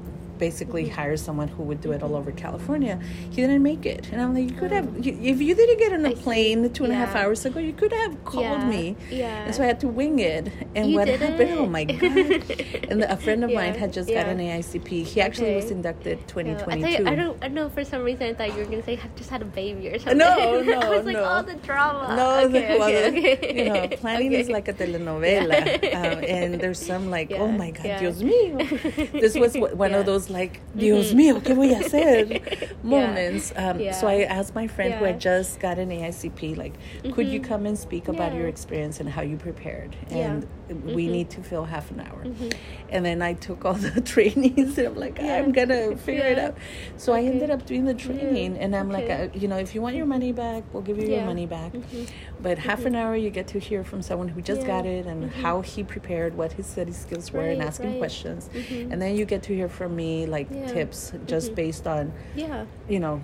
S2: basically hire someone who would do it all over California. He didn't make it, and I'm like, you could have oh. you, if you didn't get on a plane two and a half hours ago, you could have called
S1: yeah.
S2: me.
S1: Yeah.
S2: And so I had to wing it. And
S1: you
S2: what happened?
S1: It?
S2: Oh my god! and a friend of yeah. mine had just yeah. got an AICP. He actually okay. was inducted 2022. I,
S1: you, I don't I know for some reason I thought you were gonna say just had a baby or something.
S2: No, no,
S1: I was like,
S2: no.
S1: all the drama.
S2: No,
S1: okay,
S2: the, well,
S1: okay,
S2: okay. you know, planning is like a telenovela, um, and there's some like, oh my god, Dios mío. This was one of those like, Dios mm-hmm. mío, ¿qué voy a hacer? moments.
S1: Yeah.
S2: Um,
S1: yeah.
S2: So I asked my friend yeah. who had just got an AICP, like, could you mm-hmm. come and speak about your experience and how you prepared? And mm-hmm. we need to fill half an hour.
S1: Mm-hmm.
S2: And then I took all the trainings and I'm like, I'm going to figure it out. So okay. I ended up doing the training and I'm okay. like, uh, you know, if you want your money back, we'll give you your money back.
S1: Mm-hmm.
S2: But half an hour, you get to hear from someone who just got it and how he prepared, what his study skills were, right, and asking
S1: right.
S2: questions. And then you get to hear from me, like, tips just based on,
S1: yeah,
S2: you know,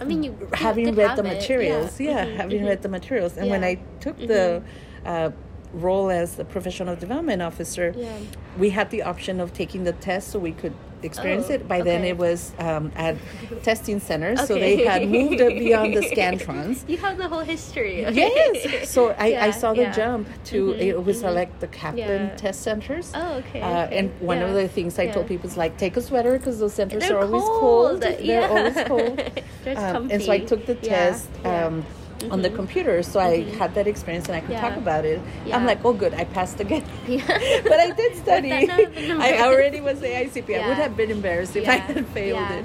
S1: I mean, you
S2: having read the materials, yeah, yeah mm-hmm, having mm-hmm. read the materials, and yeah. when I took mm-hmm. the uh, role as the professional development officer, yeah. we had the option of taking the test so we could experience oh, it. By okay. then, it was um, at testing centers, okay. so they had moved it beyond the scantrons.
S1: You have the whole history.
S2: Yes. So I, yeah, I saw the yeah. jump to mm-hmm, it was mm-hmm. like the Kaplan yeah. test centers.
S1: Oh, okay. Uh,
S2: okay. And one of the things I told people is like, take a sweater because those centers They're are always cold. cold. They're always cold. um, and so I took the test. Um, mm-hmm. on the mm-hmm. computer. So mm-hmm. I had that experience and I could yeah. talk about it. Yeah. I'm like, oh, good, I passed again. Yeah. but I did study. I already was AICP. I would have been embarrassed if I had failed it.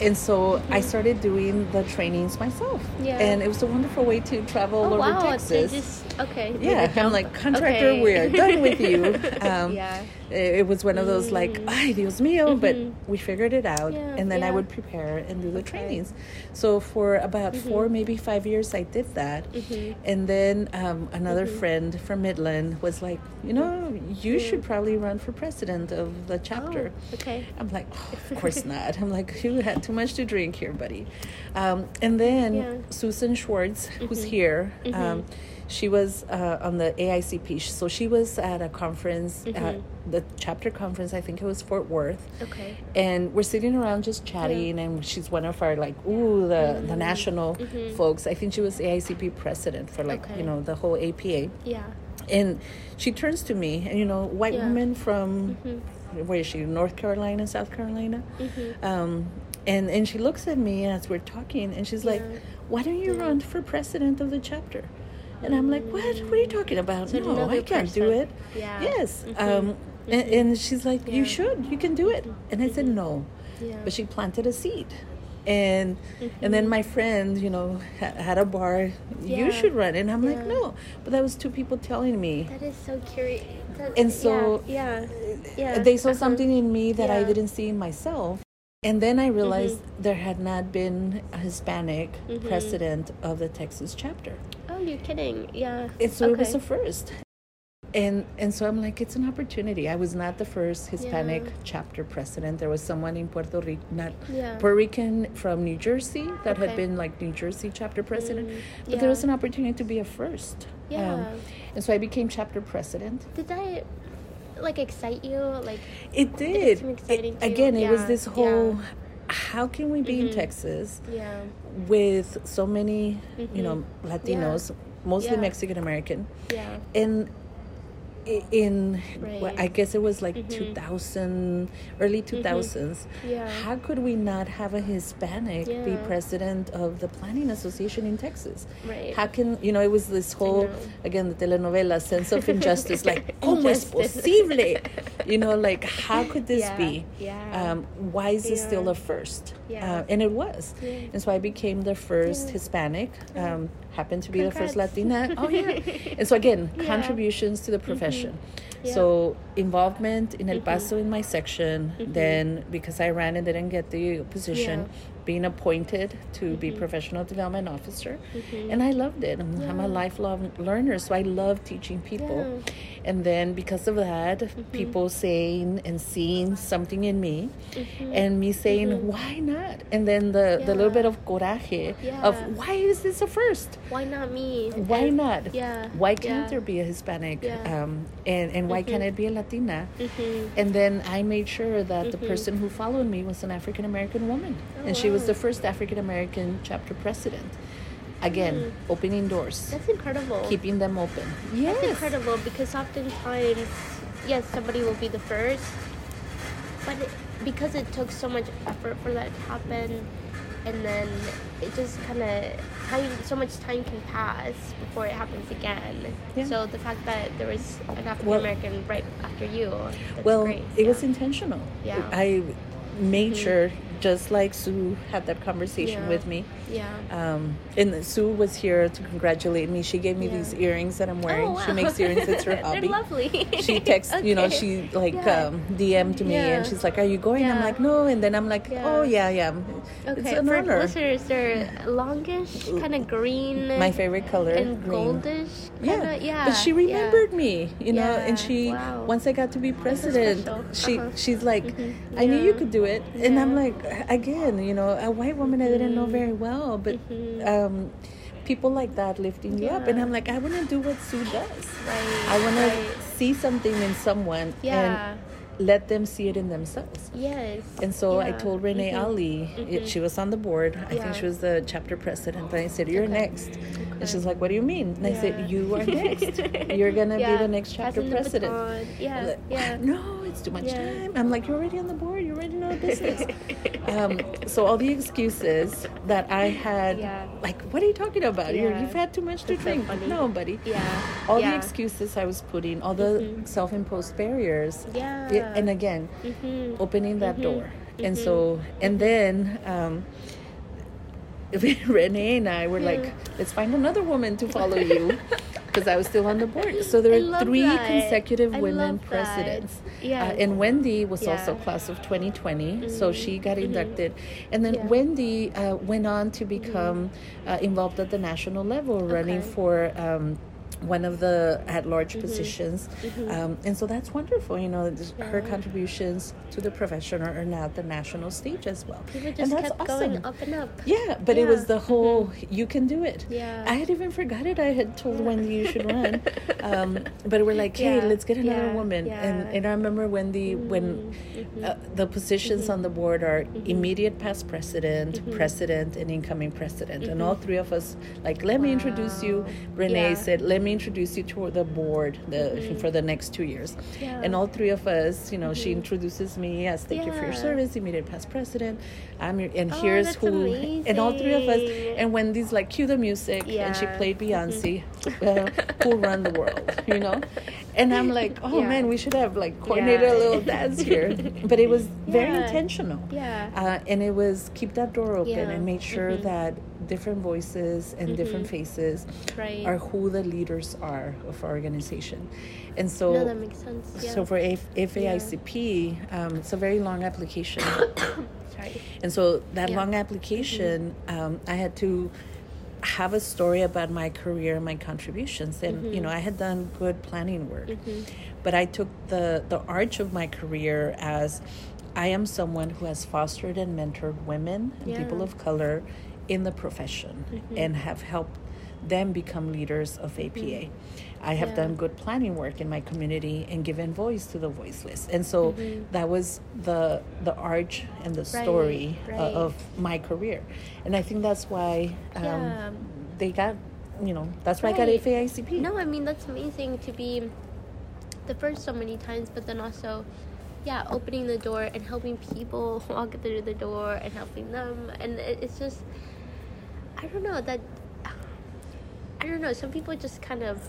S2: and so I mm-hmm. started doing the trainings myself. Yeah. And it was a wonderful way to travel oh, over wow. Texas.
S1: Just, okay.
S2: Yeah. I'm like, contractor, okay. we're done with you. Um, yeah it was one of those like mm. ay dios mío mm-hmm. but we figured it out yeah, and then yeah. i would prepare and do the okay. trainings so for about mm-hmm. four maybe five years i did that mm-hmm. and then um, another mm-hmm. friend from midland was like you know you should probably run for president of the chapter
S1: oh, okay
S2: i'm like oh, of course not i'm like you had too much to drink here buddy um, and then yeah. susan schwartz who's mm-hmm. here mm-hmm. um, she was uh, on the AICP. So she was at a conference, mm-hmm. at the chapter conference, I think it was Fort Worth.
S1: Okay.
S2: And we're sitting around just chatting, yeah. and she's one of our, like, ooh, the, mm-hmm. the national mm-hmm. folks. I think she was AICP president for, like, okay. you know, the whole APA.
S1: Yeah.
S2: And she turns to me, and, you know, white yeah. woman from, mm-hmm. where is she, North Carolina, South Carolina? Mm-hmm. Um, and, and she looks at me as we're talking, and she's yeah. like, why don't you run for president of the chapter? And I'm like, what? What are you talking about? So no, I can't person. do it. Yeah. Yes. Mm-hmm. Um, mm-hmm. And, and, she's like, yeah. you should. You can do it. And I said, no. Yeah. But she planted a seed. And mm-hmm. and then mm-hmm. my friend, you know, ha- had a bar. Yeah. You should run. And I'm like, no. But that was two people telling me.
S1: That is so curious.
S2: and so
S1: yeah, yeah.
S2: they saw uh-huh. something in me that I didn't see in myself. And then I realized mm-hmm. there had not been a Hispanic mm-hmm. president of the Texas chapter.
S1: You're kidding. Yeah.
S2: And so okay. it was the first. And and so I'm like, it's an opportunity. I was not the first Hispanic yeah. chapter president. There was someone in Puerto Rico, not yeah. Puerto Rican from New Jersey that okay. had been like New Jersey chapter president. Mm, but yeah. there was an opportunity to be a first.
S1: Yeah. Um,
S2: and so I became chapter president.
S1: Did that like excite you? Like
S2: it did. It, again, it was this whole how can we be mm-hmm. in Texas
S1: yeah.
S2: With so many, mm-hmm. you know, mm-hmm. Latinos, yeah. mostly yeah. Mexican American,
S1: yeah.
S2: and in right. I guess it was like mm-hmm. 2000 early 2000s
S1: mm-hmm. yeah.
S2: how could we not have a Hispanic yeah. be president of the planning association in Texas
S1: right.
S2: how can you know it was this whole again the telenovela sense of injustice like como es posible you know like how could this
S1: yeah.
S2: be
S1: yeah.
S2: Um, why is this still a first uh, and it was and so I became the first Hispanic um, happened to be Congrats. the first Latina. Oh yeah. and so again, yeah. contributions to the mm-hmm. profession. Mm-hmm. Yeah. So involvement in El mm-hmm. Paso mm-hmm. in my section. Mm-hmm. Then because I ran and didn't get the position, yeah. being appointed to mm-hmm. be professional development officer, and I loved it. I'm, I'm, a lifelong learner, so I love teaching people and then because of that mm-hmm. people saying and seeing something in me mm-hmm. and me saying mm-hmm. why not and then the yeah. the little bit of coraje yeah. of why is this a first
S1: why not me
S2: why
S1: and,
S2: not
S1: yeah
S2: why can't yeah. there be a hispanic um, and and why can't mm-hmm. it be a latina
S1: mm-hmm.
S2: and then i made sure that the mm-hmm. person who followed me was an african american woman oh, and she was the first african american chapter president again mm. opening doors
S1: that's incredible
S2: keeping them open
S1: yes that's incredible because oftentimes yes somebody will be the first but it, because it took so much effort for that to happen and then it just kind of time so much time can pass before it happens again yeah. so the fact that there was an african american well, right after you
S2: well
S1: great.
S2: it
S1: yeah.
S2: was intentional
S1: yeah
S2: i made mm-hmm. sure just like Sue had that conversation
S1: yeah.
S2: with me.
S1: Yeah.
S2: Um, and Sue was here to congratulate me. She gave me yeah. these earrings that I'm wearing. Oh, wow. She makes earrings. It's her hobby.
S1: They're lovely.
S2: she texts, okay. you know, she like yeah. um, DM'd me and she's like, "Are you going?" I'm like, "No." And then I'm like, "Oh yeah, yeah."
S1: Okay. It's an For honor. listeners, they're longish, kind of green.
S2: My favorite color.
S1: And green. goldish. Kinda, yeah. Yeah.
S2: But she remembered me, you know, and she
S1: wow.
S2: once I got to be president, she uh-huh. she's like, mm-hmm. "I knew you could do it," and I'm like again, you know, a white woman. I didn't know mm-hmm. very well, but mm-hmm. um, people like that lifting yeah. you up, and I'm like, I want to do what Sue does. Right. I want right. to see something in someone. Yeah. And let them see it in themselves.
S1: Yes.
S2: And so yeah. I told Renee mm-hmm. Ali, mm-hmm. It, she was on the board. I think she was the chapter president. And I said, You're okay. next. Okay. And she's like, What do you mean? And yeah. I said, You are next. You're going to be the next chapter president.
S1: Yeah. Like, yeah.
S2: No, it's too much time. I'm like, You're already on the board. Know the business. um, so all the excuses that I had, like, What are you talking about? you have had too much to drink. So no, buddy.
S1: Yeah.
S2: All the excuses I was putting, all the mm-hmm. self imposed barriers.
S1: Yeah.
S2: It, and again mm-hmm. opening that mm-hmm. door and mm-hmm. so and then um, renee and i were like let's find another woman to follow you because i was still on the board so there were three that. consecutive women presidents yeah. Uh, and wendy was yeah. also class of 2020 so mm-hmm. she got mm-hmm. inducted and then yeah. wendy uh, went on to become mm-hmm. uh, involved at the national level running okay. for um, one of the at large mm-hmm. positions. Mm-hmm. Um, and so that's wonderful. You know, yeah. her contributions to the profession are, now at the national stage as well.
S1: People just and that's kept awesome. going up and up.
S2: Yeah, but yeah. it was the whole mm-hmm. you can do it.
S1: Yeah.
S2: I had even forgot it. I had told yeah. Wendy you should run. um, but we're like, hey, let's get another woman. And, and I remember Wendy, when mm-hmm. uh, the positions on the mm-hmm. board are mm-hmm. immediate past president, president, and incoming president. And all three of us, like, let wow. me introduce you. Renee said, let me introduce you to the board the, mm-hmm. for the next two years. Yeah. And all three of us, you know, mm-hmm. she introduces me as thank yeah. you for your service, immediate past president. I'm your, and oh, here's who,
S1: amazing.
S2: and all three of us. And Wendy's like, cue the music, yeah. and she played Beyonce, mm-hmm. uh, who run the world, you know. And I'm like, oh man, we should have like coordinated a little dance here. But it was very intentional.
S1: Yeah.
S2: Uh, and it was keep that door open and make sure mm-hmm. that different voices and mm-hmm. different faces
S1: right.
S2: are who the leaders are of our organization. And so,
S1: no, that makes sense. Yeah.
S2: So for F- FAICP, yeah. um, it's a very long application.
S1: Sorry.
S2: And so that yeah. long application, mm-hmm. um, I had to have a story about my career and my contributions and mm-hmm. you know i had done good planning work mm-hmm. but i took the the arch of my career as i am someone who has fostered and mentored women and yeah. people of color in the profession mm-hmm. and have helped them become leaders of APA. Mm-hmm. I have yeah. done good planning work in my community and given voice to the voiceless. And so mm-hmm. that was the the arch and the story right, right. of my career. And I think that's why um, yeah. they got, you know, that's why right. I got FAICP.
S1: No, I mean, that's amazing to be the first so many times, but then also yeah, opening the door and helping people walk through the door and helping them. And it's just, I don't know that I don't know. Some people just kind of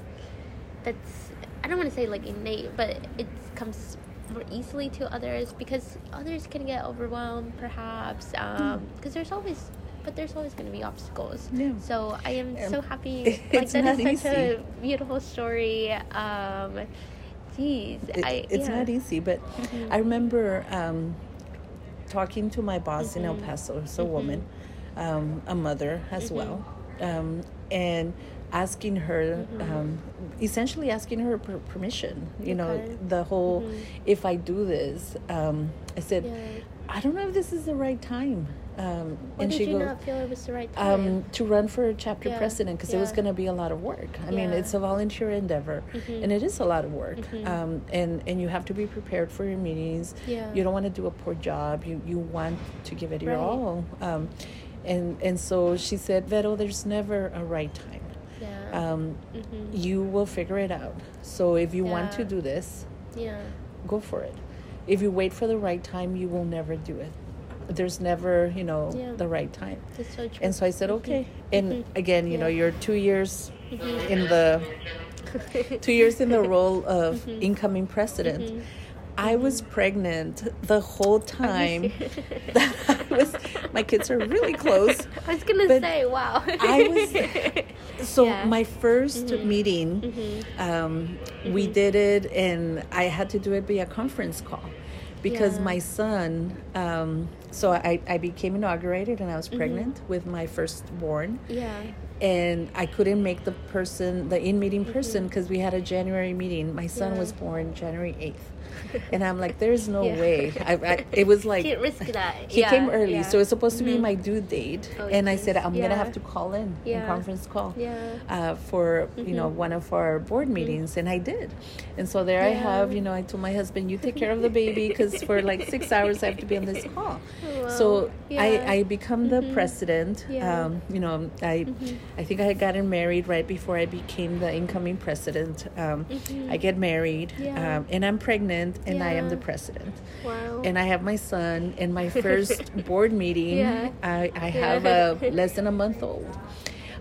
S1: that's I don't want to say like innate, but it comes more easily to others because others can get overwhelmed perhaps because um, mm. there's always but there's always going to be obstacles.
S2: Yeah.
S1: So I am um, so happy. Like that is such easy. a beautiful story. Um, geez,
S2: it,
S1: I,
S2: it's yeah. not easy, but mm-hmm. I remember um, talking to my boss mm-hmm. in El mm-hmm. Paso, it's a mm-hmm. woman, um, a mother as mm-hmm. well, um, and asking her, mm-hmm. um, essentially asking her per- permission. You okay. know, the whole, mm-hmm. if I do this, um, I said, yeah. I don't know if this is the right time. Um, and
S1: did
S2: she
S1: you
S2: goes,
S1: not feel it was the right time?
S2: Um, to run for chapter yeah. president because yeah. it was going to be a lot of work. I yeah. mean, it's a volunteer endeavor, mm-hmm. and it is a lot of work. Mm-hmm. Um, and and you have to be prepared for your meetings.
S1: Yeah.
S2: You don't want to do a poor job. You you want to give it your right. all. And and so she said, Vero, there's never a right time.
S1: Yeah.
S2: Um, mm-hmm. You will figure it out. So if you want to do this,
S1: yeah,
S2: go for it. If you wait for the right time, you will never do it there's never you know yeah. the right time That's
S1: so true.
S2: and so i said mm-hmm. okay and mm-hmm. again you yeah. know you're two years mm-hmm. in the two years in the role of mm-hmm. incoming president mm-hmm. I was pregnant the whole time that I was. My kids are really close.
S1: I was gonna say, wow.
S2: I was. So yeah. my 1st mm-hmm. meeting, mm-hmm. Um, mm-hmm. we did it, and I had to do it via conference call because yeah. my son um, so I, I became inaugurated and i was mm-hmm. pregnant mm-hmm. with my firstborn
S1: yeah
S2: and I couldn't make the person, the in meeting person, because mm-hmm. we had a January meeting. My son yeah. was born January 8th and I'm like, there's no yeah. way. I, I, it was like
S1: can't risk that.
S2: He yeah. came early, so it's supposed to mm-hmm. be my due date, oh, and. I said I'm gonna have to call in yeah. conference call uh, for mm-hmm. you know mm-hmm. one of our board mm-hmm. meetings, mm-hmm. and I did, and so there I have. You know, I told my husband, you take care of the baby because for like six hours I have to be on this call. Oh, So I I become the mm-hmm. president. Um, you know, I I think I had gotten married right before I became the incoming president. Um, I get married, um, and I'm pregnant and yeah. I am the president. Wow. And I have my son. In my first board meeting, yeah. I, I have a less than a month old.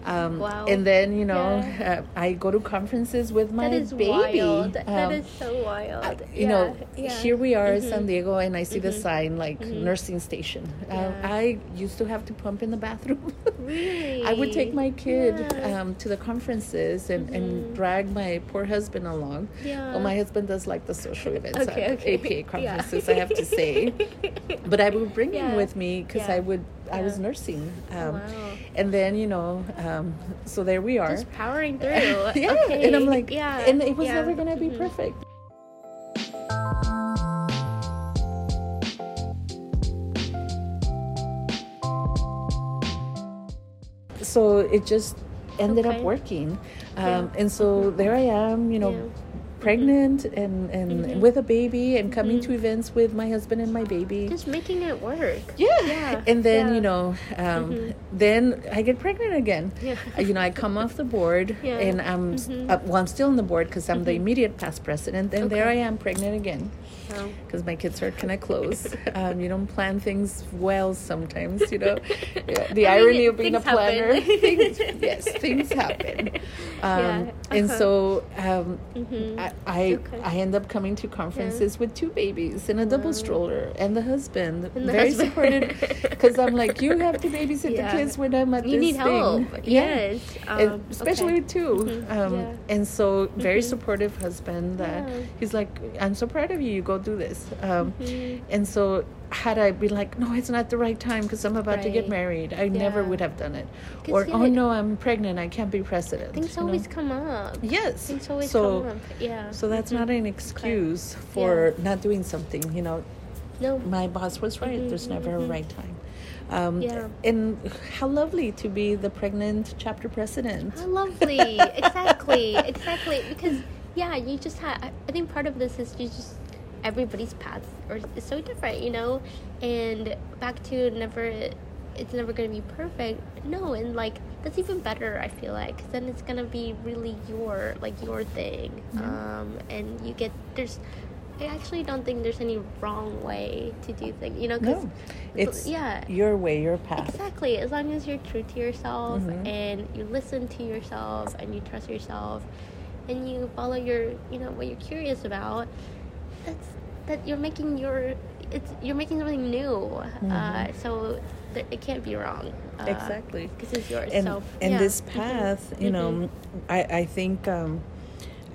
S2: Um, wow. And then, you know, yeah. uh, I go to conferences with my
S1: that is
S2: baby.
S1: Wild. Um, that is so wild. I,
S2: you yeah. know, yeah. here we are mm-hmm. in San Diego, and I see mm-hmm. the sign like mm-hmm. nursing station. Uh, I used to have to pump in the bathroom.
S1: really?
S2: I would take my kid um, to the conferences and, and mm-hmm. drag my poor husband along. Yeah. Well, my husband does like the social events okay, at okay. APA conferences, I have to say. but I would bring him with me because I would I was nursing. Um, wow. And then, you know, um, so there we are.
S1: Just powering through. yeah.
S2: Okay. And I'm like, yeah. And it was yeah. never going to be mm-hmm. perfect. So it just ended okay. up working. Um, yeah. And so there I am, you know pregnant and and mm-hmm. with a baby and coming mm-hmm. to events with my husband and my baby
S1: just making it work
S2: yeah, yeah. and then yeah. you know um, mm-hmm. then i get pregnant again yeah. Uh, you know i come off the board yeah. and i'm uh, well i'm still on the board because i'm the mm-hmm. immediate past president and okay. there i am pregnant again because my kids are kind of close. Um, you don't plan things well sometimes, you know. The I irony mean, of being a planner. things, yes, things happen. Um, yeah. uh-huh. And so um, mm-hmm. I I, okay. I, end up coming to conferences yeah. with two babies and a wow. double stroller and the husband, and the very husband. supportive. Because I'm like, you have to babysit the kids when I'm at
S1: you
S2: this
S1: need
S2: thing.
S1: help. Yes,
S2: um, especially okay. with 2 mm-hmm. Um, and so very mm-hmm. supportive husband. That he's like, I'm so proud of you. You go do this. Um, mm-hmm. And so, had I been like, no, it's not the right time because I'm about right. to get married, I yeah. never would have done it. Or, oh no, I'm pregnant, I can't be president.
S1: Things always know? come up.
S2: Yes.
S1: Things always so, come up. Yeah.
S2: So that's mm-hmm. not an excuse okay. for yeah. not doing something. You know,
S1: no.
S2: My boss was right. Mm-hmm. There's never mm-hmm. a right time. Um, yeah. And how lovely to be the pregnant chapter president.
S1: How lovely. exactly. Exactly. Because, yeah, you just have, I think part of this is you just everybody's path or is so different, you know. And back to never, it's never gonna be perfect. No, and like that's even better. I feel like Cause then it's gonna be really your like your thing, mm-hmm. um, and you get there's. I actually don't think there's any wrong way to do things, you know. Cause,
S2: no, it's yeah, your way, your path.
S1: Exactly. As long as you're true to yourself mm-hmm. and you listen to yourself and you trust yourself, and you follow your, you know, what you're curious about, that's that you're making your it's you're making something new. Mm-hmm. Uh, so th- it can't be wrong.
S2: Uh, exactly,
S1: because it's yours.
S2: And
S1: so,
S2: and
S1: yeah.
S2: this mm-hmm. path, mm-hmm. you know, mm-hmm. I I think um,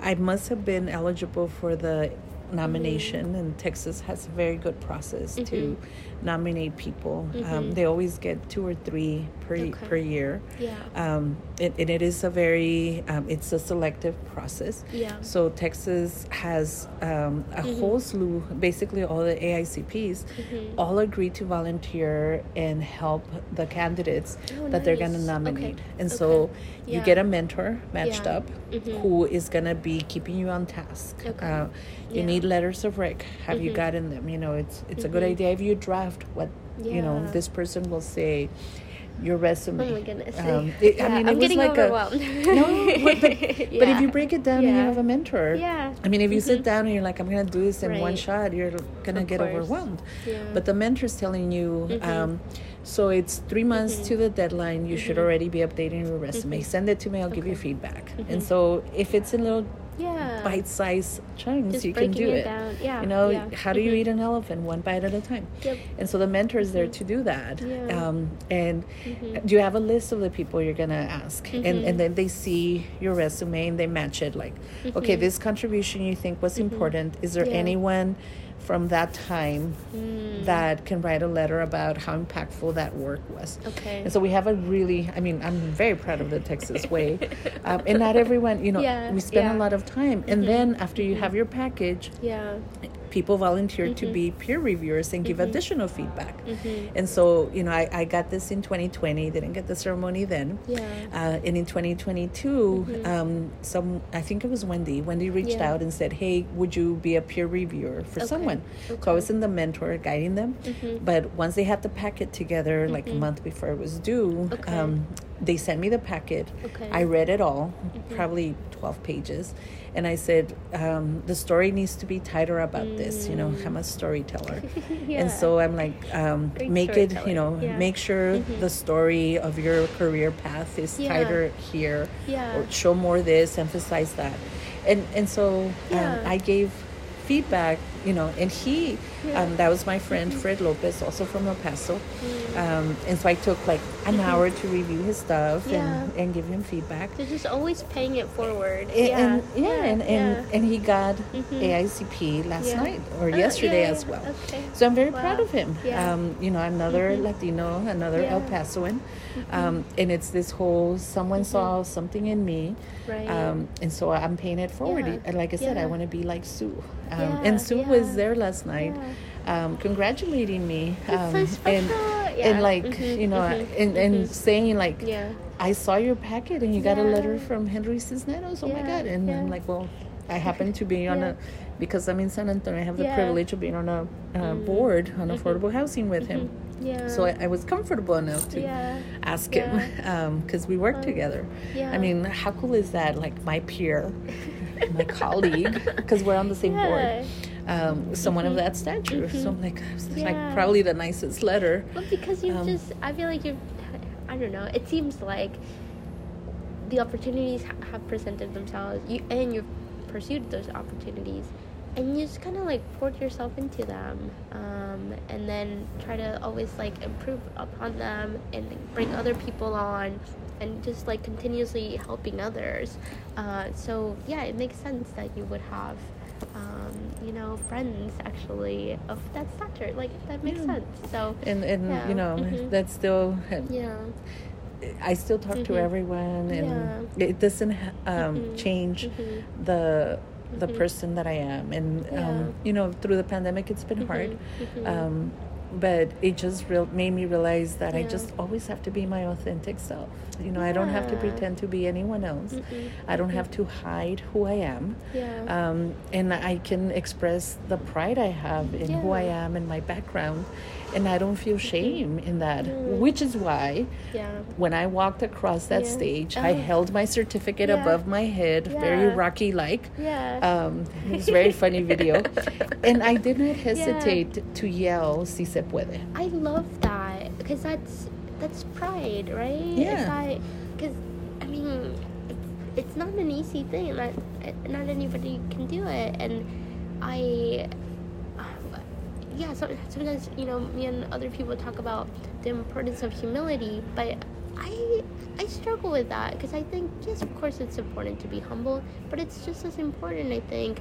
S2: I must have been eligible for the nomination, and Texas has a very good process to mm-hmm nominate people. Um, mm-hmm. Um, they always get two or three per okay. per year.
S1: Yeah.
S2: Um, it, and it is a very um, it's a selective process.
S1: Yeah.
S2: So Texas has um, a mm-hmm. whole slew, basically all the AICPs, mm-hmm. all agree to volunteer and help the candidates oh, that nice. they're going to nominate. Okay. And okay. so yeah. you get a mentor matched yeah. up mm-hmm. who is going to be keeping you on task. Okay. Uh, you yeah. Need letters of rec. Have you mm-hmm. gotten them? You know, it's it's a good mm-hmm. idea if you draft what yeah. you know this person will say your resume.
S1: Oh my goodness! Um,
S2: it, yeah, I mean, it I'm was like overwhelmed. a no, but, but, yeah. but, if you break it down yeah. and you have a mentor,
S1: yeah.
S2: I mean, if you mm-hmm. sit down and you're like, I'm gonna do this in right. one shot, you're gonna of get course. overwhelmed.
S1: Yeah.
S2: But the mentor's telling you. Mm-hmm. Um, so it's three months mm-hmm. to the deadline. You should mm-hmm. already be updating your resume. Mm-hmm. Send it to me. I'll okay. give you feedback. And mm-hmm. so if it's a little
S1: yeah.
S2: bite-sized chunks
S1: Just
S2: you can do it,
S1: it. Yeah.
S2: you know
S1: yeah.
S2: how do you mm-hmm. eat an elephant one bite at a time
S1: yep.
S2: and so the mentor is there mm-hmm. to do that
S1: yeah.
S2: um, and mm-hmm. do you have a list of the people you're gonna ask mm-hmm. and, and then they see your resume and they match it like okay mm-hmm. this contribution you think was mm-hmm. important is there anyone from that time mm. that can write a letter about how impactful that work was.
S1: Okay.
S2: And so we have a really, I mean, I'm very proud of the Texas way. um, and not everyone, you know, yeah, we spend yeah. a lot of time. And mm-hmm. then after you have your package,
S1: yeah
S2: people volunteered mm-hmm. to be peer reviewers and give mm-hmm. additional feedback. Mm-hmm. And so, you know, I, I got this in 2020, didn't get the ceremony then.
S1: Yeah. Uh,
S2: and in 2022, mm-hmm. um, some, I think it was Wendy, Wendy reached yeah. out and said, hey, would you be a peer reviewer for okay. someone? Okay. So I was in the mentor guiding them. Mm-hmm. But once they had the packet together, like a mm-hmm. month before it was due, okay. um, they sent me the packet.
S1: Okay.
S2: I read it all, probably 12 pages and I said, um, the story needs to be tighter about mm. this. You know, I'm a storyteller, yeah. and so I'm like, um, make it. You know, yeah. make sure mm-hmm. the story of your career path is yeah. tighter here.
S1: Yeah.
S2: Or show more this, emphasize that, and and so um, I gave feedback, you know, and he. Um, that was my friend mm-hmm. Fred Lopez, also from El Paso. Um, and so I took like an mm-hmm. hour to review his stuff yeah. and, and give him feedback.
S1: They're just always paying it forward.
S2: And, yeah. And, yeah, yeah, and, and, and he got mm-hmm. AICP last night or oh, yesterday as well.
S1: Okay.
S2: So I'm very wow. proud of him. Um, you know, another mm-hmm. Latino, another El Pasoan. Mm-hmm. Um, and it's this whole someone mm-hmm. saw something in me.
S1: Right.
S2: Um, and so I'm paying it forward. And like I said, I want to be like Sue. Um, yeah, and Sue yeah. was there last night, yeah. Um, congratulating me,
S1: um,
S2: and and like mm-hmm, you know, mm-hmm, and, and mm-hmm. saying like, yeah. I saw your packet and you got a letter from Henry Cisneros. Oh my God! And I'm like, well, I happen to be on a because I'm in San Antonio. I have the privilege of being on a uh, board on mm-hmm. affordable housing with him.
S1: Mm-hmm. Yeah.
S2: So I, I, was comfortable enough to
S1: yeah.
S2: ask him because um, we work together.
S1: Yeah.
S2: I mean, how cool is that? Like my peer my colleague because we're on the same yeah. board. Um, someone mm-hmm. of that stature. Mm-hmm. So I'm like, yeah. like probably the nicest letter.
S1: Well, because you um, just, I feel like you've, I don't know. It seems like the opportunities ha- have presented themselves, you and you've pursued those opportunities, and you just kind of like poured yourself into them, um, and then try to always like improve upon them and bring other people on and just like continuously helping others. Uh, so yeah, it makes sense that you would have, um, you know, friends actually of that stature. Like that makes yeah. sense. So
S2: and and yeah. you know mm-hmm. that's still
S1: yeah.
S2: I still talk mm-hmm. to everyone, and yeah. it doesn't um, mm-hmm. change mm-hmm. the the mm-hmm. person that I am. And um, you know, through the pandemic, it's been mm-hmm. hard. But it just real made me realize that yeah. I just always have to be my authentic self. You know, yeah. I don't have to pretend to be anyone else. mm I don't have to hide who I am.
S1: Yeah.
S2: Um, and I can express the pride I have in yeah. who I am and my background and I don't feel shame in that, mm. which is why
S1: yeah.
S2: when I walked across that yeah. stage, I oh. held my certificate yeah. above my head, very Rocky like.
S1: Yeah.
S2: Um, it was a very funny video. and I did not hesitate to yell, si se puede.
S1: I love that because that's that's pride, right?
S2: Yeah.
S1: Because, I mean, it's, it's not an easy thing. Not, not anybody can do it. And I yeah, so, sometimes you know me and other people talk about the importance of humility, but I I struggle with that because I think yes, of course, it's important to be humble, but it's just as important, I think,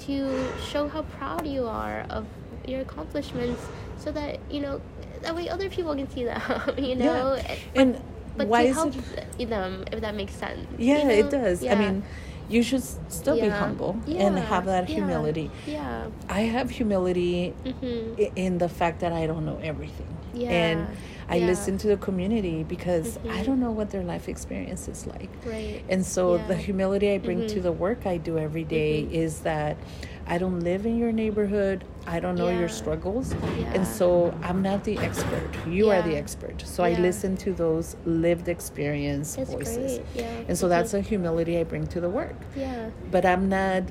S1: to show how proud you are of your accomplishments, so that you know that way other people can see that, you know,
S2: yeah. and.
S1: But
S2: why
S1: to help
S2: it...
S1: them, if that makes sense.
S2: Yeah,
S1: you know?
S2: it does.
S1: Yeah.
S2: I mean, you should still
S1: yeah.
S2: be humble
S1: yeah.
S2: and have that humility.
S1: Yeah.
S2: I have humility
S1: mm-hmm.
S2: in the fact that I don't know everything.
S1: Yeah.
S2: And I listen to the community because
S1: mm-hmm.
S2: I don't know what their life experience is like.
S1: Right.
S2: And so the humility I bring mm-hmm. to the work I do every day mm-hmm. is that I don't live in your neighborhood. I don't know yeah. your struggles.
S1: Yeah.
S2: And so I'm not the expert. You yeah. are the expert. So I listen to those lived experience
S1: that's
S2: voices. And so that's a humility I bring to the work.
S1: Yeah.
S2: But I'm not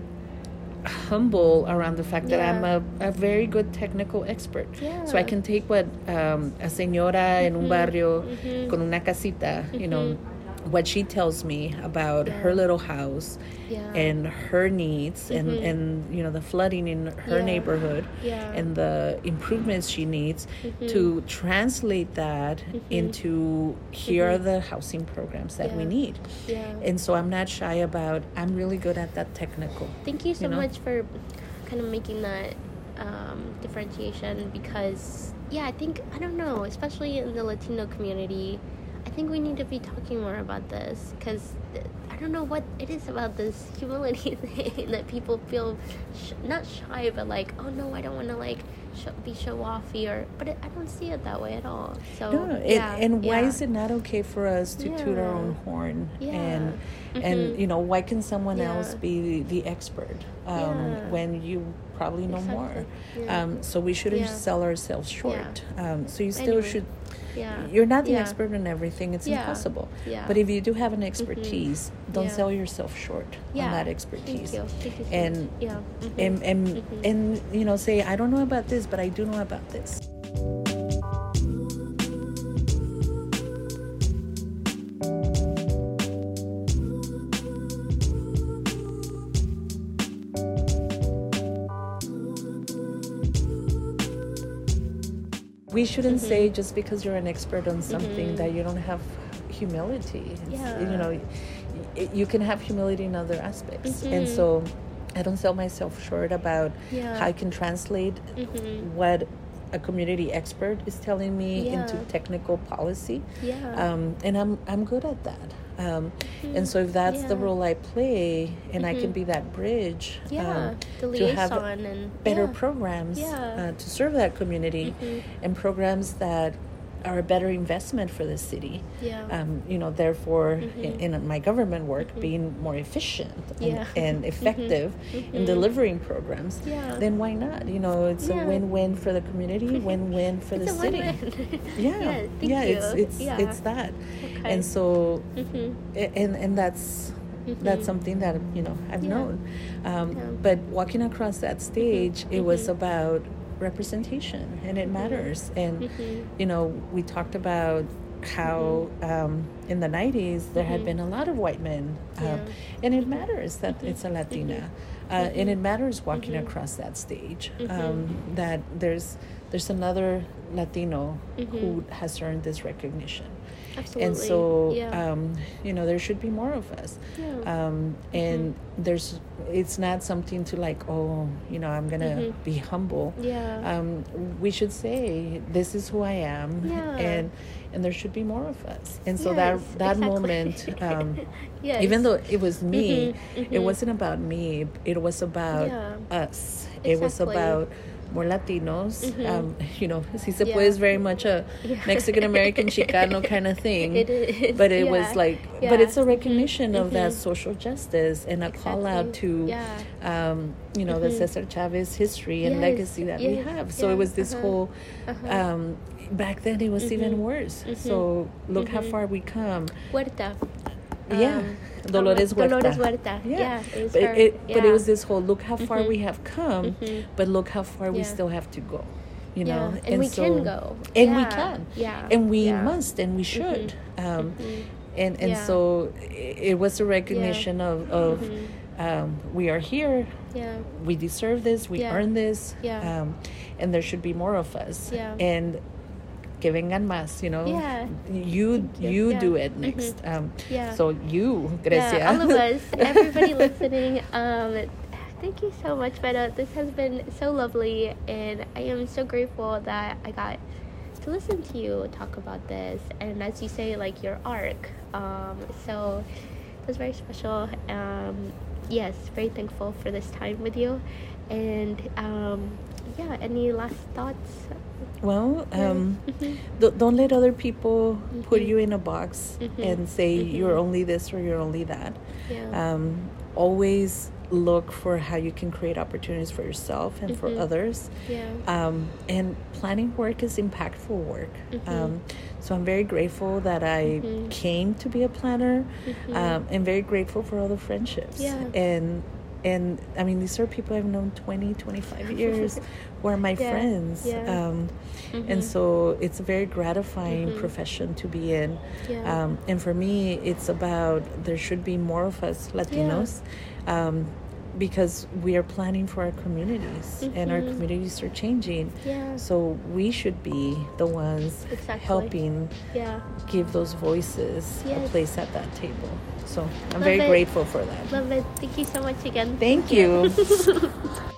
S2: humble around the fact that I'm a, a very good technical expert. Yeah. So I can take what um, a señora mm-hmm. en un mm-hmm. barrio mm-hmm. con una casita, you know, mm-hmm what she tells me about yeah. her little house
S1: yeah.
S2: and her needs mm-hmm. and and you know the flooding in her
S1: yeah.
S2: neighborhood and the improvements she needs mm-hmm. to translate that mm-hmm. into here are mm-hmm. the housing programs that we need
S1: yeah.
S2: and so i'm not shy about i'm really good at that technical
S1: thank you so you know? much for kind of making that um, differentiation because yeah, I think I don't know, especially in the Latino community, think we need to be talking more about this because I don't know what it is about this humility thing that people feel sh- not shy, but like, oh no, I don't want to like sh- be show offy or, but it, I don't see it that way at all. So no,
S2: yeah, it, and why yeah. is it not okay for us to yeah. toot our own horn yeah. and mm-hmm. and you know why can someone else be the expert um, when you probably know exactly. more? Um, so we shouldn't sell ourselves short. Um, so you still anyway. should yeah. You're not the yeah. expert in everything. It's yeah. impossible. Yeah. But if you do have an expertise, mm-hmm. don't sell yourself short on that expertise. Thank you. Thank you and, yeah. Mm-hmm. and and mm-hmm. and you know, say I don't know about this, but I do know about this. Shouldn't mm-hmm. say just because you're an expert on something mm-hmm. that you don't have humility. yeah. You know, you can have humility in other aspects. Mm-hmm. And so I don't sell myself short about yeah. how I can translate mm-hmm. what a community expert is telling me yeah. into technical policy. Yeah. Um, and I'm I'm good at that. Um, mm-hmm. And so, if that's yeah. the role I play, and mm-hmm. I can mm-hmm. be that bridge yeah. um, to have and, better yeah. programs uh, to serve that community, mm-hmm. and programs that are a better investment for the city. Yeah. Um, you know, therefore, mm-hmm. in, in, my government work, mm-hmm. being more efficient yeah. and, and, effective mm-hmm. in delivering programs, yeah. then why not? You know, it's yeah. a win-win for the community, win-win for the city. yeah, yeah, yeah it's it's yeah. it's that, okay. and so, mm-hmm. and and that's. Mm-hmm. That's something that you know I've known, um, but walking across that stage, it was about representation and it matters and mm-hmm. you know we talked about how mm-hmm. um, in the 90s there mm-hmm. had been a lot of white men um, yeah. and it matters that mm-hmm. it's a latina mm-hmm. uh, and it matters walking mm-hmm. across that stage um, that there's there's another latino who has earned this recognition Absolutely. And so, yeah. um, you know, there should be more of us. Yeah. Um, and mm-hmm. there's, it's not something to like, oh, you know, I'm gonna mm-hmm. be humble. Yeah. Um, we should say, this is who I am, yeah. and and there should be more of us. And so yes, that that exactly. moment, um, yes. even though it was me, mm-hmm. it mm-hmm. wasn't about me. It was about us. Exactly. It was about more Latinos. Mm-hmm. Um, you know, si se yeah. puede very much a yeah. Mexican American Chicano kind of thing. It is. But it yeah. was like, but it's a mm-hmm. recognition mm-hmm. of that mm-hmm. social justice and a exactly. call out to, um, you know, mm-hmm. the Cesar Chavez history and yes. legacy that yes. we have. So it was this uh-huh. whole, uh-huh. Um, back then it was even mm-hmm. worse. So look how far we come.
S1: Huerta.
S2: Yeah. Dolores Huerta.
S1: Dolores Huerta. Yeah. yeah
S2: it but, it, yeah. but it was this whole look how far mm-hmm. we have come, mm-hmm. but look how far yeah. we still have to go. You know,
S1: and, and, we so, can go,
S2: and we can, yeah, and we must, and we should. Mm-hmm. Um, mm-hmm. and and so it was a recognition of of mm-hmm. um, we are here. Yeah, we deserve this. We earn this. Yeah, um, and there should be more of us. Yeah, and que vengan más, you know. Yeah. You you yeah. do it mm-hmm. next. Mm-hmm. Um, yeah. So you, Grecia.
S1: Yeah, all of us, everybody listening. Um, thank you so much, Vero. This has been so lovely, and I am so grateful that I got to listen to you talk about this, and as you say, like your arc. Um, so it was very special. Um, yes, very thankful for this time with you, and um, yeah. Any last thoughts?
S2: Well, um, mm-hmm. don't let other people mm-hmm. put you in a box mm-hmm. and say mm-hmm. you're only this or you're only that. Yeah. Um, always look for how you can create opportunities for yourself and for mm-hmm. others. Yeah. Um, and planning work is impactful work. Mm-hmm. Um, so I'm very grateful that I came to be a planner. Um, and very grateful for all the friendships. Yeah. And and I mean, these are people I've known 20, 25 years who are my yeah. friends. Yeah. Um, mm-hmm. And so it's a very gratifying mm-hmm. profession to be in. Yeah. Um, and for me, it's about there should be more of us Latinos. Um, because we are planning for our communities mm-hmm. and our mm-hmm. communities are changing. Yeah. So we should be the ones exactly. helping yeah. give those voices yes. a place at that table. So I'm Love very it. grateful for that.
S1: Love it. Thank you so much again.
S2: Thank, Thank you.